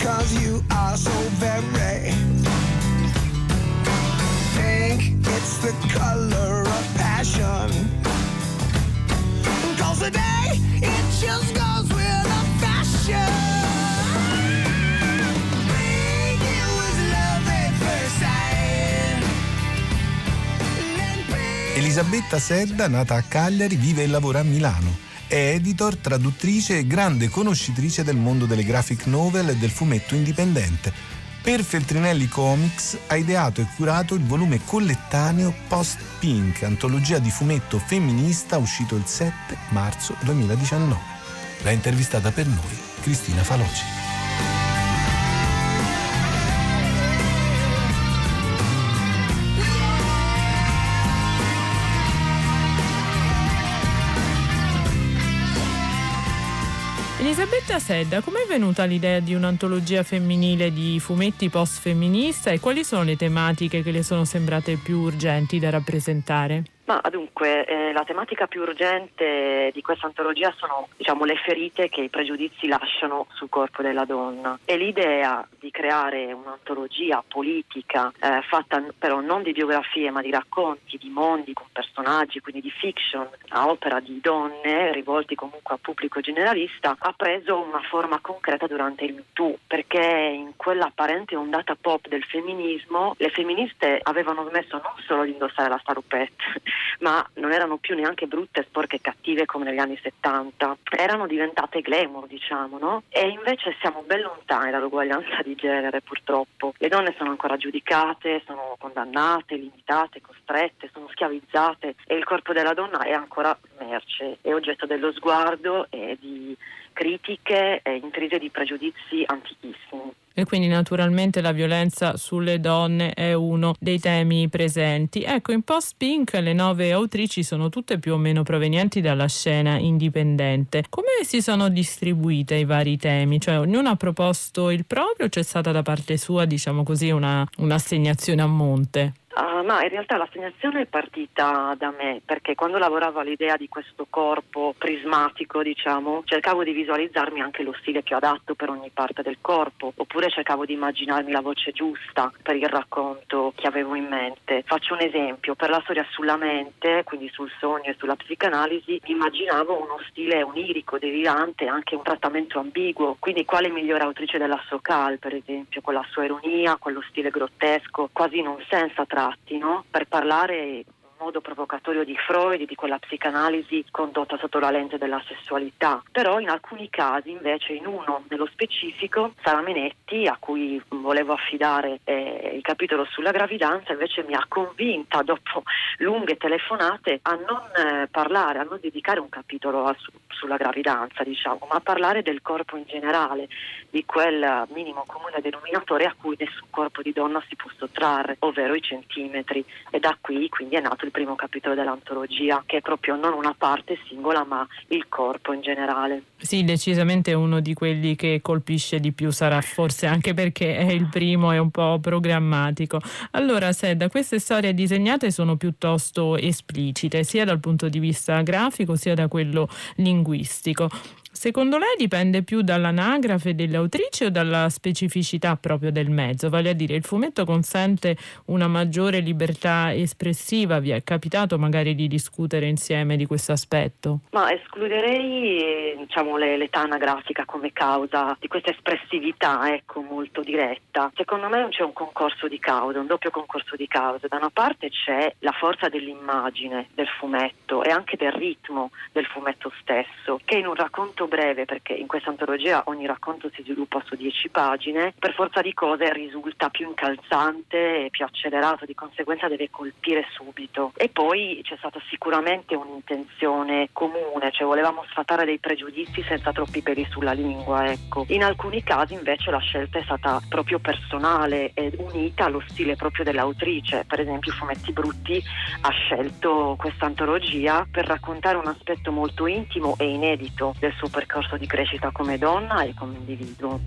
cause you are so very the color of passion. Cause today, it just goes with the fashion. Elisabetta Sedda, nata a Cagliari, vive e lavora a Milano. È editor, traduttrice e grande conoscitrice del mondo delle graphic novel e del fumetto indipendente. Per Feltrinelli Comics ha ideato e curato il volume collettaneo Post Pink, antologia di fumetto femminista uscito il 7 marzo 2019. L'ha intervistata per noi Cristina Faloci. Elisabetta Sedda, com'è venuta l'idea di un'antologia femminile di fumetti post-femminista e quali sono le tematiche che le sono sembrate più urgenti da rappresentare? Ma dunque, eh, la tematica più urgente di questa antologia sono diciamo, le ferite che i pregiudizi lasciano sul corpo della donna. E l'idea di creare un'antologia politica eh, fatta però non di biografie ma di racconti, di mondi con personaggi, quindi di fiction a opera di donne rivolti comunque a pubblico generalista ha preso una forma concreta durante il MeToo perché in quell'apparente ondata pop del femminismo le femministe avevano smesso non solo di indossare la salopette ma non erano più neanche brutte, sporche e cattive come negli anni 70, erano diventate glamour, diciamo, no? E invece siamo ben lontani dall'uguaglianza di genere, purtroppo. Le donne sono ancora giudicate, sono condannate, limitate, costrette, sono schiavizzate e il corpo della donna è ancora merce, è oggetto dello sguardo e di critiche e intrise di pregiudizi antichissimi. E quindi naturalmente la violenza sulle donne è uno dei temi presenti. Ecco, in Post Pink le nove autrici sono tutte più o meno provenienti dalla scena indipendente. Come si sono distribuite i vari temi? Cioè ognuno ha proposto il proprio o c'è stata da parte sua, diciamo così, una, un'assegnazione a monte? Uh, ma in realtà l'assegnazione è partita da me perché quando lavoravo all'idea di questo corpo prismatico, diciamo, cercavo di visualizzarmi anche lo stile più adatto per ogni parte del corpo, oppure cercavo di immaginarmi la voce giusta per il racconto che avevo in mente. Faccio un esempio, per la storia sulla mente, quindi sul sogno e sulla psicanalisi, immaginavo uno stile onirico, delirante, anche un trattamento ambiguo, quindi quale migliore autrice della Sokal, per esempio, con la sua ironia, quello stile grottesco, quasi non senza tra no? per parlare modo provocatorio di Freud, di quella psicanalisi condotta sotto la lente della sessualità. Però in alcuni casi, invece, in uno nello specifico, Sara Menetti, a cui volevo affidare eh, il capitolo sulla gravidanza, invece mi ha convinta dopo lunghe telefonate a non eh, parlare, a non dedicare un capitolo a, su, sulla gravidanza, diciamo, ma a parlare del corpo in generale, di quel minimo comune denominatore a cui nessun corpo di donna si può sottrarre, ovvero i centimetri. E da qui quindi è nato il primo capitolo dell'antologia, che è proprio non una parte singola, ma il corpo in generale. Sì, decisamente uno di quelli che colpisce di più sarà forse anche perché è il primo e un po' programmatico. Allora, Sedda, queste storie disegnate sono piuttosto esplicite, sia dal punto di vista grafico sia da quello linguistico. Secondo lei dipende più dall'anagrafe delle autrici o dalla specificità proprio del mezzo? Vale a dire, il fumetto consente una maggiore libertà espressiva? Vi è capitato magari di discutere insieme di questo aspetto? Ma escluderei diciamo, le, l'età anagrafica come causa di questa espressività ecco, molto diretta. Secondo me c'è un concorso di cause, un doppio concorso di cause. Da una parte c'è la forza dell'immagine del fumetto e anche del ritmo del fumetto stesso, che in un racconto breve perché in questa antologia ogni racconto si sviluppa su dieci pagine, per forza di cose risulta più incalzante e più accelerato, di conseguenza deve colpire subito. E poi c'è stata sicuramente un'intenzione comune, cioè volevamo sfatare dei pregiudizi senza troppi peli sulla lingua, ecco. In alcuni casi invece la scelta è stata proprio personale ed unita allo stile proprio dell'autrice. Per esempio Fumetti Brutti ha scelto questa antologia per raccontare un aspetto molto intimo e inedito del suo percorso di crescita come donna e come individuo.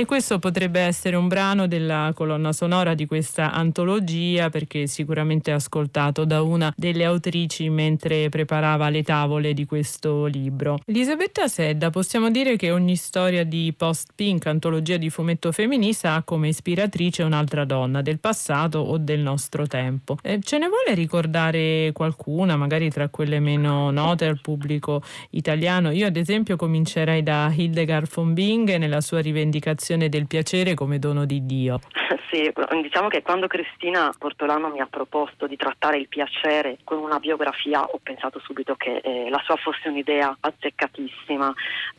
E questo potrebbe essere un brano della colonna sonora di questa antologia perché sicuramente ascoltato da una delle autrici mentre preparava le tavole di questo libro. Elisabetta Sedda, possiamo dire che ogni storia di post-pink, antologia di fumetto femminista, ha come ispiratrice un'altra donna del passato o del nostro tempo. Eh, ce ne vuole ricordare qualcuna, magari tra quelle meno note al pubblico italiano? Io ad esempio comincerei da Hildegard von Bingen nella sua rivendicazione del piacere come dono di Dio. Sì, diciamo che quando Cristina Portolano mi ha proposto di trattare il piacere con una biografia ho pensato subito che eh, la sua fosse un'idea azzeccatissima.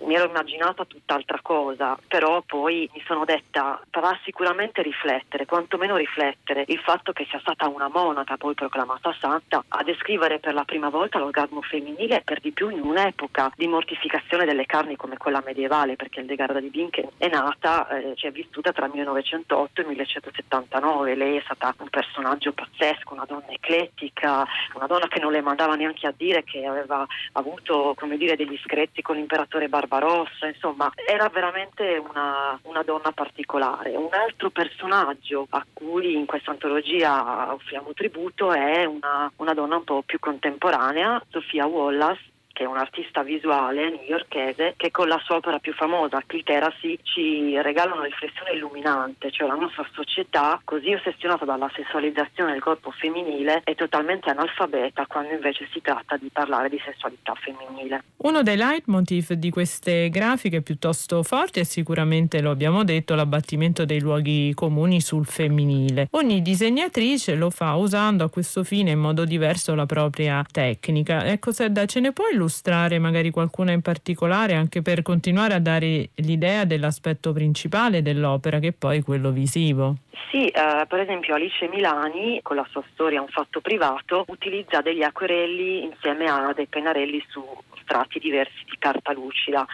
Mi ero immaginata tutt'altra cosa, però poi mi sono detta farà sicuramente riflettere, quantomeno riflettere il fatto che sia stata una monaca poi proclamata santa a descrivere per la prima volta l'orgasmo femminile per di più in un'epoca di mortificazione delle carni come quella medievale, perché il Degarda di Binken è nata, eh, cioè vissuta tra il 1908 e il 1979. Lei è stata un personaggio pazzesco, una donna eclettica, una donna che non le mandava neanche a dire che aveva avuto dire, degli screzi con l'imperatore Barbarossa, insomma era veramente una, una donna particolare. Un altro personaggio a cui in questa antologia offriamo tributo è una, una donna un po' più contemporanea, Sofia Wallace, che è un artista visuale newyorkese che con la sua opera più famosa, Cliteracy, ci regala una riflessione illuminante, cioè la nostra società, così ossessionata dalla sessualizzazione del corpo femminile, è totalmente analfabeta quando invece si tratta di parlare di sessualità femminile. Uno dei leitmotiv di queste grafiche piuttosto forti è sicuramente, lo abbiamo detto, l'abbattimento dei luoghi comuni sul femminile. Ogni disegnatrice lo fa usando a questo fine in modo diverso la propria tecnica. Ecco, Sedda, ce ne puoi illustrare magari qualcuna in particolare anche per continuare a dare l'idea dell'aspetto principale dell'opera che è poi quello visivo? Sì, eh, per esempio Alice Milani, con la sua storia Un fatto privato, utilizza degli acquerelli insieme a dei pennarelli su strati diversi di carta lucida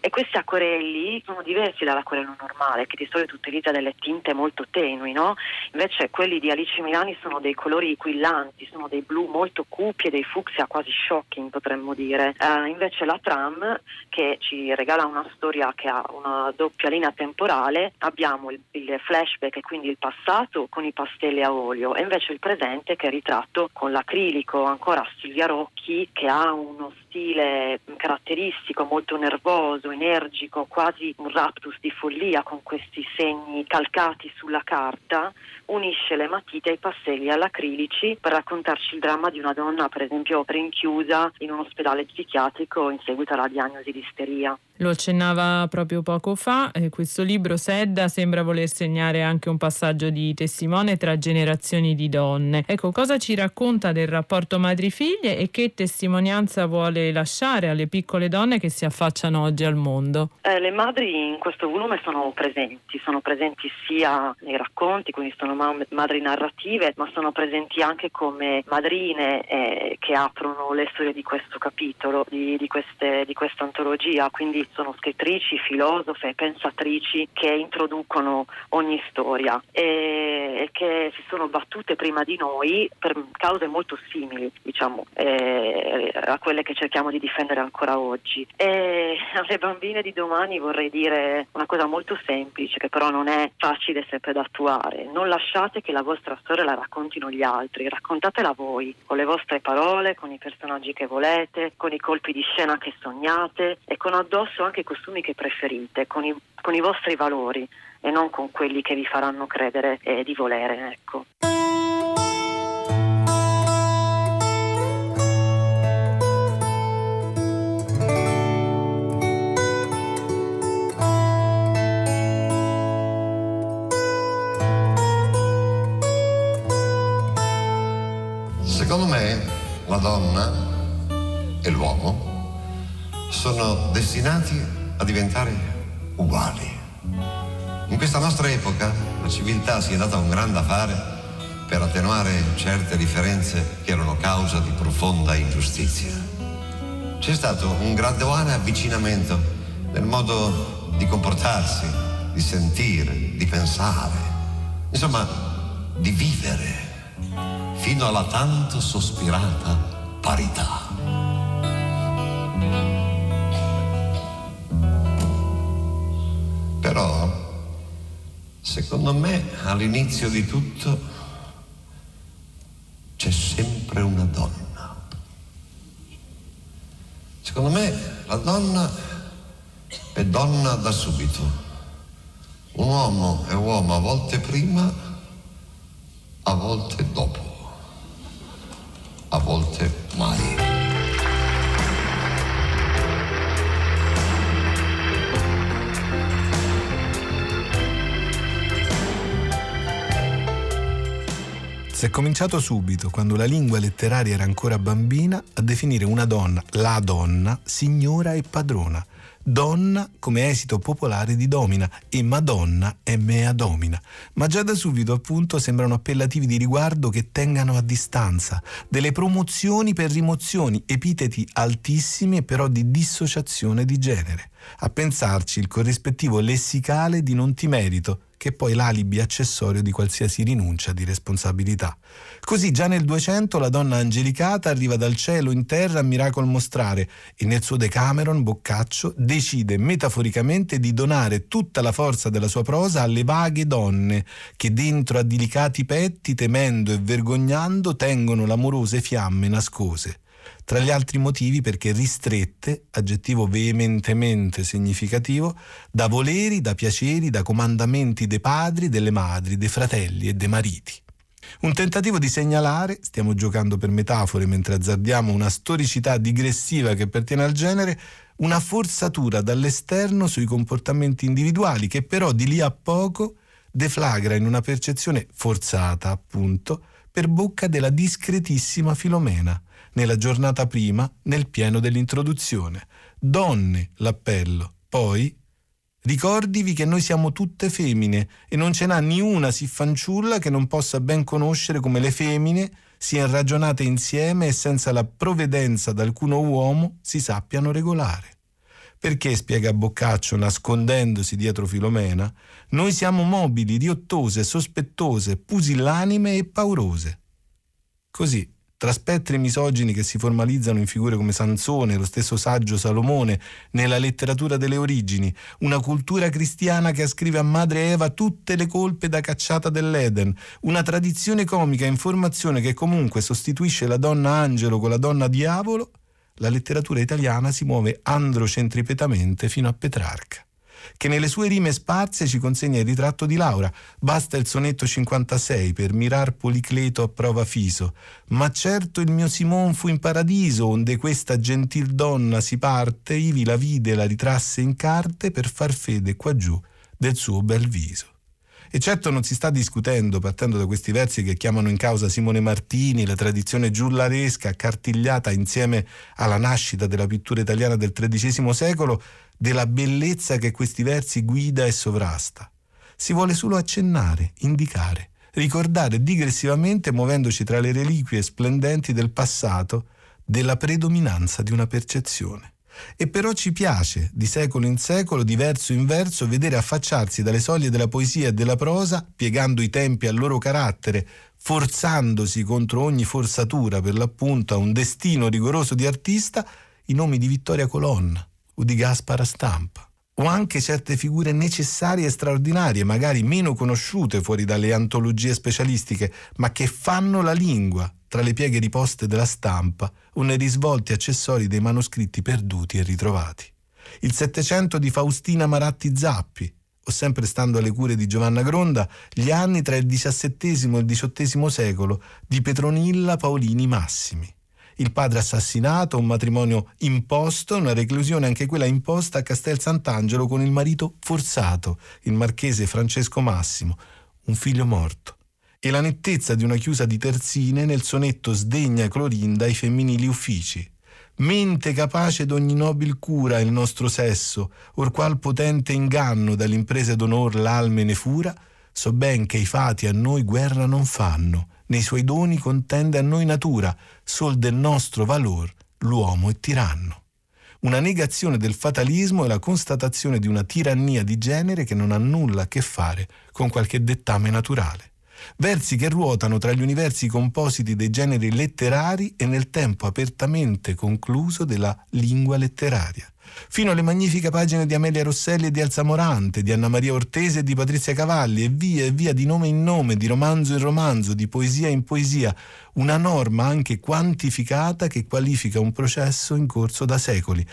e questi acquerelli sono diversi dall'acquerello normale che di solito utilizza delle tinte molto tenui, no? invece quelli di Alice Milani sono dei colori inquillanti, sono dei blu molto cupi e dei fucsia quasi shocking potremmo dire. Uh, invece la tram che ci regala una storia che ha una doppia linea temporale, abbiamo il, il flashback e quindi il passato con i pastelli a olio e invece il presente che è ritratto con l'acrilico ancora Silvia Rocchi che ha uno stile caratteristico, molto nervoso, energico, quasi un raptus di follia con questi segni calcati sulla carta, unisce le matite ai pastelli all'acrilici per raccontarci il dramma di una donna, per esempio, rinchiusa in un ospedale psichiatrico in seguito alla diagnosi di isteria. Lo accennava proprio poco fa, eh, questo libro Sedda sembra voler segnare anche un passaggio di testimone tra generazioni di donne. Ecco, cosa ci racconta del rapporto madri-figlie e che testimonianza vuole lasciare alle piccole donne che si affacciano oggi al mondo? Eh, le madri in questo volume sono presenti, sono presenti sia nei racconti, quindi sono ma- madri narrative, ma sono presenti anche come madrine eh, che aprono le storie di questo capitolo, di, di, queste, di questa antologia. Quindi sono scrittrici, filosofe, pensatrici che introducono ogni storia e, che si sono battute prima di noi per cause molto simili, diciamo, eh, a quelle che cerchiamo di difendere ancora oggi. E alle bambine di domani vorrei dire una cosa molto semplice che però non è facile sempre da attuare. Non lasciate che la vostra storia la raccontino gli altri, raccontatela voi, con le vostre parole, con i personaggi che volete, con i colpi di scena che sognate e con addosso anche i costumi che preferite, con i, con i vostri valori e non con quelli che vi faranno credere eh, di volere. Ecco. La donna e l'uomo sono destinati a diventare uguali. In questa nostra epoca la civiltà si è data un grande affare per attenuare certe differenze che erano causa di profonda ingiustizia. C'è stato un graduale avvicinamento nel modo di comportarsi, di sentire, di pensare, insomma, di vivere, fino alla tanto sospirata parità. Però, secondo me, all'inizio di tutto c'è sempre una donna. Secondo me la donna è donna da subito. Un uomo è uomo a volte prima, a volte dopo, volte mai. Si è cominciato subito, quando la lingua letteraria era ancora bambina, a definire una donna, la donna, signora e padrona. Donna come esito popolare di domina e Madonna è mea domina. Ma già da subito appunto sembrano appellativi di riguardo che tengano a distanza, delle promozioni per rimozioni, epiteti altissimi e però di dissociazione di genere. A pensarci il corrispettivo lessicale di non ti merito, che è poi l'alibi accessorio di qualsiasi rinuncia di responsabilità. Così già nel 200 la donna angelicata arriva dal cielo in terra a miracol mostrare e nel suo Decameron Boccaccio decide metaforicamente di donare tutta la forza della sua prosa alle vaghe donne che dentro a delicati petti, temendo e vergognando, tengono l'amorose fiamme nascose tra gli altri motivi perché ristrette, aggettivo veementemente significativo, da voleri, da piaceri, da comandamenti dei padri, delle madri, dei fratelli e dei mariti. Un tentativo di segnalare, stiamo giocando per metafore mentre azzardiamo una storicità digressiva che appartiene al genere, una forzatura dall'esterno sui comportamenti individuali che però di lì a poco deflagra in una percezione forzata, appunto, per bocca della discretissima Filomena, nella giornata prima, nel pieno dell'introduzione. Donne, l'appello. Poi, ricordivi che noi siamo tutte femmine e non ce n'ha ni una sì fanciulla che non possa ben conoscere come le femmine siano ragionate insieme e senza la provvedenza d'alcuno uomo si sappiano regolare. Perché, spiega Boccaccio, nascondendosi dietro Filomena, noi siamo mobili, riottose, sospettose, pusillanime e paurose. Così, tra spettri misogini che si formalizzano in figure come Sansone, lo stesso saggio Salomone, nella letteratura delle origini, una cultura cristiana che ascrive a madre Eva tutte le colpe da cacciata dell'Eden, una tradizione comica in formazione che comunque sostituisce la donna angelo con la donna diavolo, la letteratura italiana si muove androcentripetamente fino a Petrarca che nelle sue rime sparse ci consegna il ritratto di Laura. Basta il sonetto 56 per mirar Policleto a prova fiso. Ma certo il mio Simon fu in paradiso, onde questa gentil donna si parte, ivi la vide e la ritrasse in carte per far fede qua giù del suo bel viso. E certo non si sta discutendo, partendo da questi versi che chiamano in causa Simone Martini, la tradizione giullaresca accartigliata insieme alla nascita della pittura italiana del XIII secolo, della bellezza che questi versi guida e sovrasta. Si vuole solo accennare, indicare, ricordare digressivamente, muovendoci tra le reliquie splendenti del passato, della predominanza di una percezione. E però ci piace, di secolo in secolo, di verso in verso, vedere affacciarsi dalle soglie della poesia e della prosa, piegando i tempi al loro carattere, forzandosi contro ogni forzatura per l'appunto a un destino rigoroso di artista, i nomi di Vittoria Colonna, o di Gaspara Stampa, o anche certe figure necessarie e straordinarie, magari meno conosciute fuori dalle antologie specialistiche, ma che fanno la lingua tra le pieghe riposte della stampa o nei risvolti accessori dei manoscritti perduti e ritrovati. Il Settecento di Faustina Maratti Zappi, o sempre stando alle cure di Giovanna Gronda, gli anni tra il XVII e il XVIII secolo di Petronilla Paolini Massimi il padre assassinato, un matrimonio imposto, una reclusione anche quella imposta a Castel Sant'Angelo con il marito forzato, il marchese Francesco Massimo, un figlio morto. E la nettezza di una chiusa di terzine nel sonetto Sdegna Clorinda ai femminili uffici. Mente capace d'ogni nobil cura il nostro sesso, or qual potente inganno dall'imprese d'onor l'alme ne fura, so ben che i fati a noi guerra non fanno, nei suoi doni contende a noi natura, sol del nostro valor l'uomo è tiranno. Una negazione del fatalismo e la constatazione di una tirannia di genere che non ha nulla a che fare con qualche dettame naturale. Versi che ruotano tra gli universi compositi dei generi letterari e nel tempo apertamente concluso della lingua letteraria. Fino alle magnifiche pagine di Amelia Rosselli e di Elsa Morante, di Anna Maria Ortese e di Patrizia Cavalli, e via e via di nome in nome, di romanzo in romanzo, di poesia in poesia, una norma anche quantificata che qualifica un processo in corso da secoli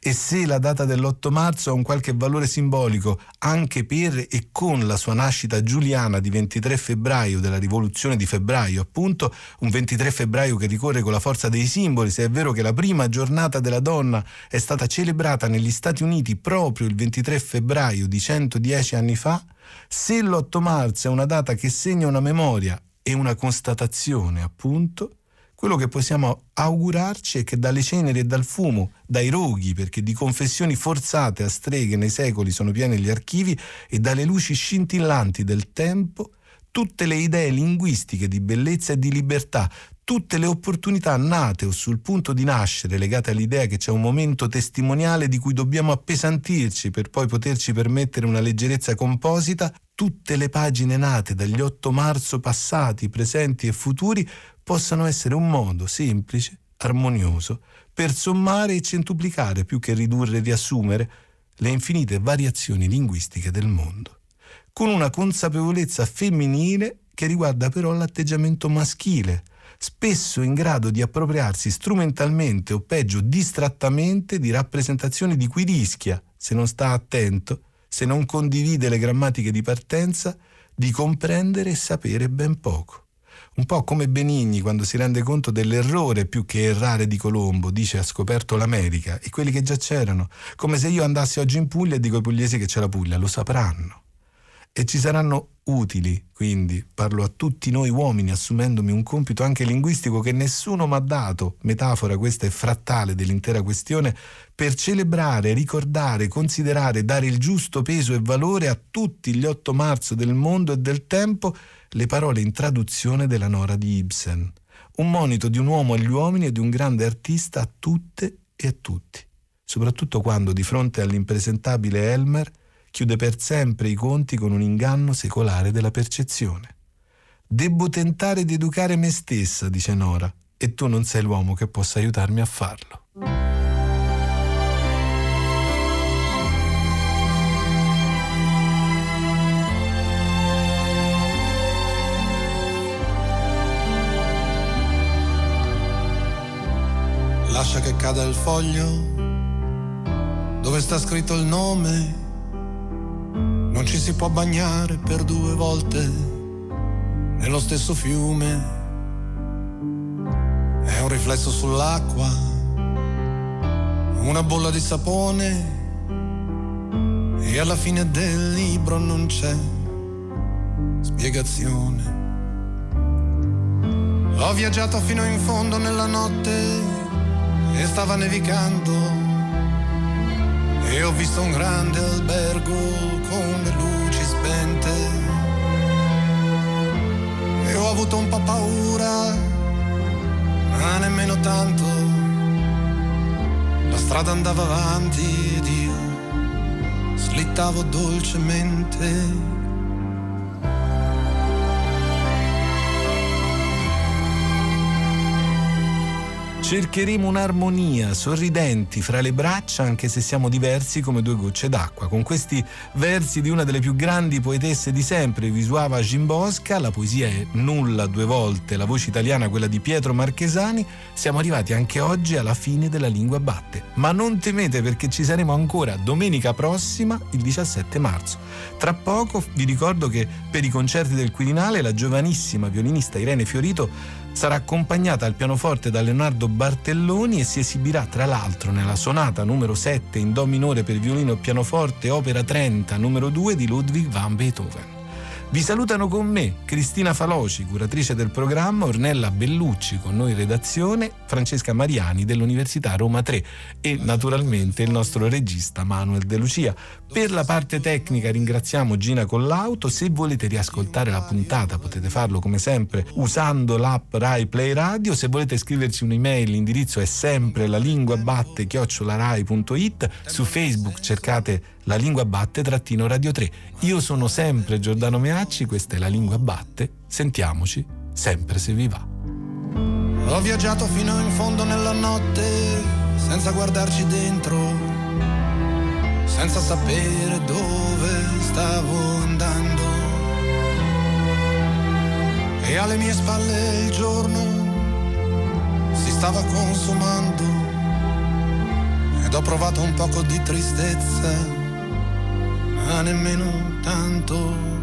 e se la data dell'8 marzo ha un qualche valore simbolico anche per e con la sua nascita giuliana di 23 febbraio della rivoluzione di febbraio, appunto, un 23 febbraio che ricorre con la forza dei simboli, se è vero che la prima giornata della donna è stata celebrata negli Stati Uniti proprio il 23 febbraio di 110 anni fa, se l'8 marzo è una data che segna una memoria e una constatazione, appunto, quello che possiamo augurarci è che dalle ceneri e dal fumo, dai roghi, perché di confessioni forzate a streghe nei secoli sono pieni gli archivi, e dalle luci scintillanti del tempo, tutte le idee linguistiche di bellezza e di libertà, tutte le opportunità nate o sul punto di nascere legate all'idea che c'è un momento testimoniale di cui dobbiamo appesantirci per poi poterci permettere una leggerezza composita, tutte le pagine nate dagli 8 marzo passati, presenti e futuri possano essere un modo semplice, armonioso, per sommare e centuplicare più che ridurre e riassumere le infinite variazioni linguistiche del mondo, con una consapevolezza femminile che riguarda però l'atteggiamento maschile, spesso in grado di appropriarsi strumentalmente o peggio distrattamente di rappresentazioni di cui rischia, se non sta attento, se non condivide le grammatiche di partenza, di comprendere e sapere ben poco. Un po' come Benigni quando si rende conto dell'errore più che errare di Colombo, dice ha scoperto l'America e quelli che già c'erano, come se io andassi oggi in Puglia e dico ai pugliesi che c'è la Puglia, lo sapranno. E ci saranno utili, quindi parlo a tutti noi uomini assumendomi un compito anche linguistico che nessuno mi ha dato, metafora questa è frattale dell'intera questione, per celebrare, ricordare, considerare, dare il giusto peso e valore a tutti gli 8 marzo del mondo e del tempo le parole in traduzione della Nora di Ibsen, un monito di un uomo agli uomini e di un grande artista a tutte e a tutti, soprattutto quando di fronte all'impresentabile Elmer chiude per sempre i conti con un inganno secolare della percezione. Debbo tentare di educare me stessa, dice Nora, e tu non sei l'uomo che possa aiutarmi a farlo. Lascia che cada il foglio dove sta scritto il nome. Non ci si può bagnare per due volte nello stesso fiume. È un riflesso sull'acqua, una bolla di sapone. E alla fine del libro non c'è spiegazione. Ho viaggiato fino in fondo nella notte e stava nevicando e ho visto un grande albergo con le luci spente e ho avuto un po' paura, ma nemmeno tanto. La strada andava avanti ed io slittavo dolcemente. Cercheremo un'armonia, sorridenti fra le braccia, anche se siamo diversi come due gocce d'acqua. Con questi versi di una delle più grandi poetesse di sempre, Visuava Gimbosca, la poesia è nulla due volte, la voce italiana quella di Pietro Marchesani, siamo arrivati anche oggi alla fine della lingua batte. Ma non temete perché ci saremo ancora domenica prossima, il 17 marzo. Tra poco vi ricordo che per i concerti del Quirinale la giovanissima violinista Irene Fiorito sarà accompagnata al pianoforte da Leonardo Bartelloni e si esibirà tra l'altro nella sonata numero 7 in Do minore per violino e pianoforte opera 30 numero 2 di Ludwig van Beethoven. Vi salutano con me Cristina Faloci, curatrice del programma, Ornella Bellucci con noi redazione, Francesca Mariani dell'Università Roma 3 e naturalmente il nostro regista Manuel De Lucia. Per la parte tecnica ringraziamo Gina Collauto, se volete riascoltare la puntata potete farlo come sempre usando l'app Rai Play Radio, se volete scriverci un'email l'indirizzo è sempre la lingua batte chiocciolarai.it, su Facebook cercate la lingua batte trattino radio 3. Io sono sempre Giordano Meacci, questa è la lingua batte, sentiamoci sempre se vi va. Ho viaggiato fino in fondo nella notte senza guardarci dentro, senza sapere dove stavo andando. E alle mie spalle il giorno si stava consumando ed ho provato un poco di tristezza nemmeno tanto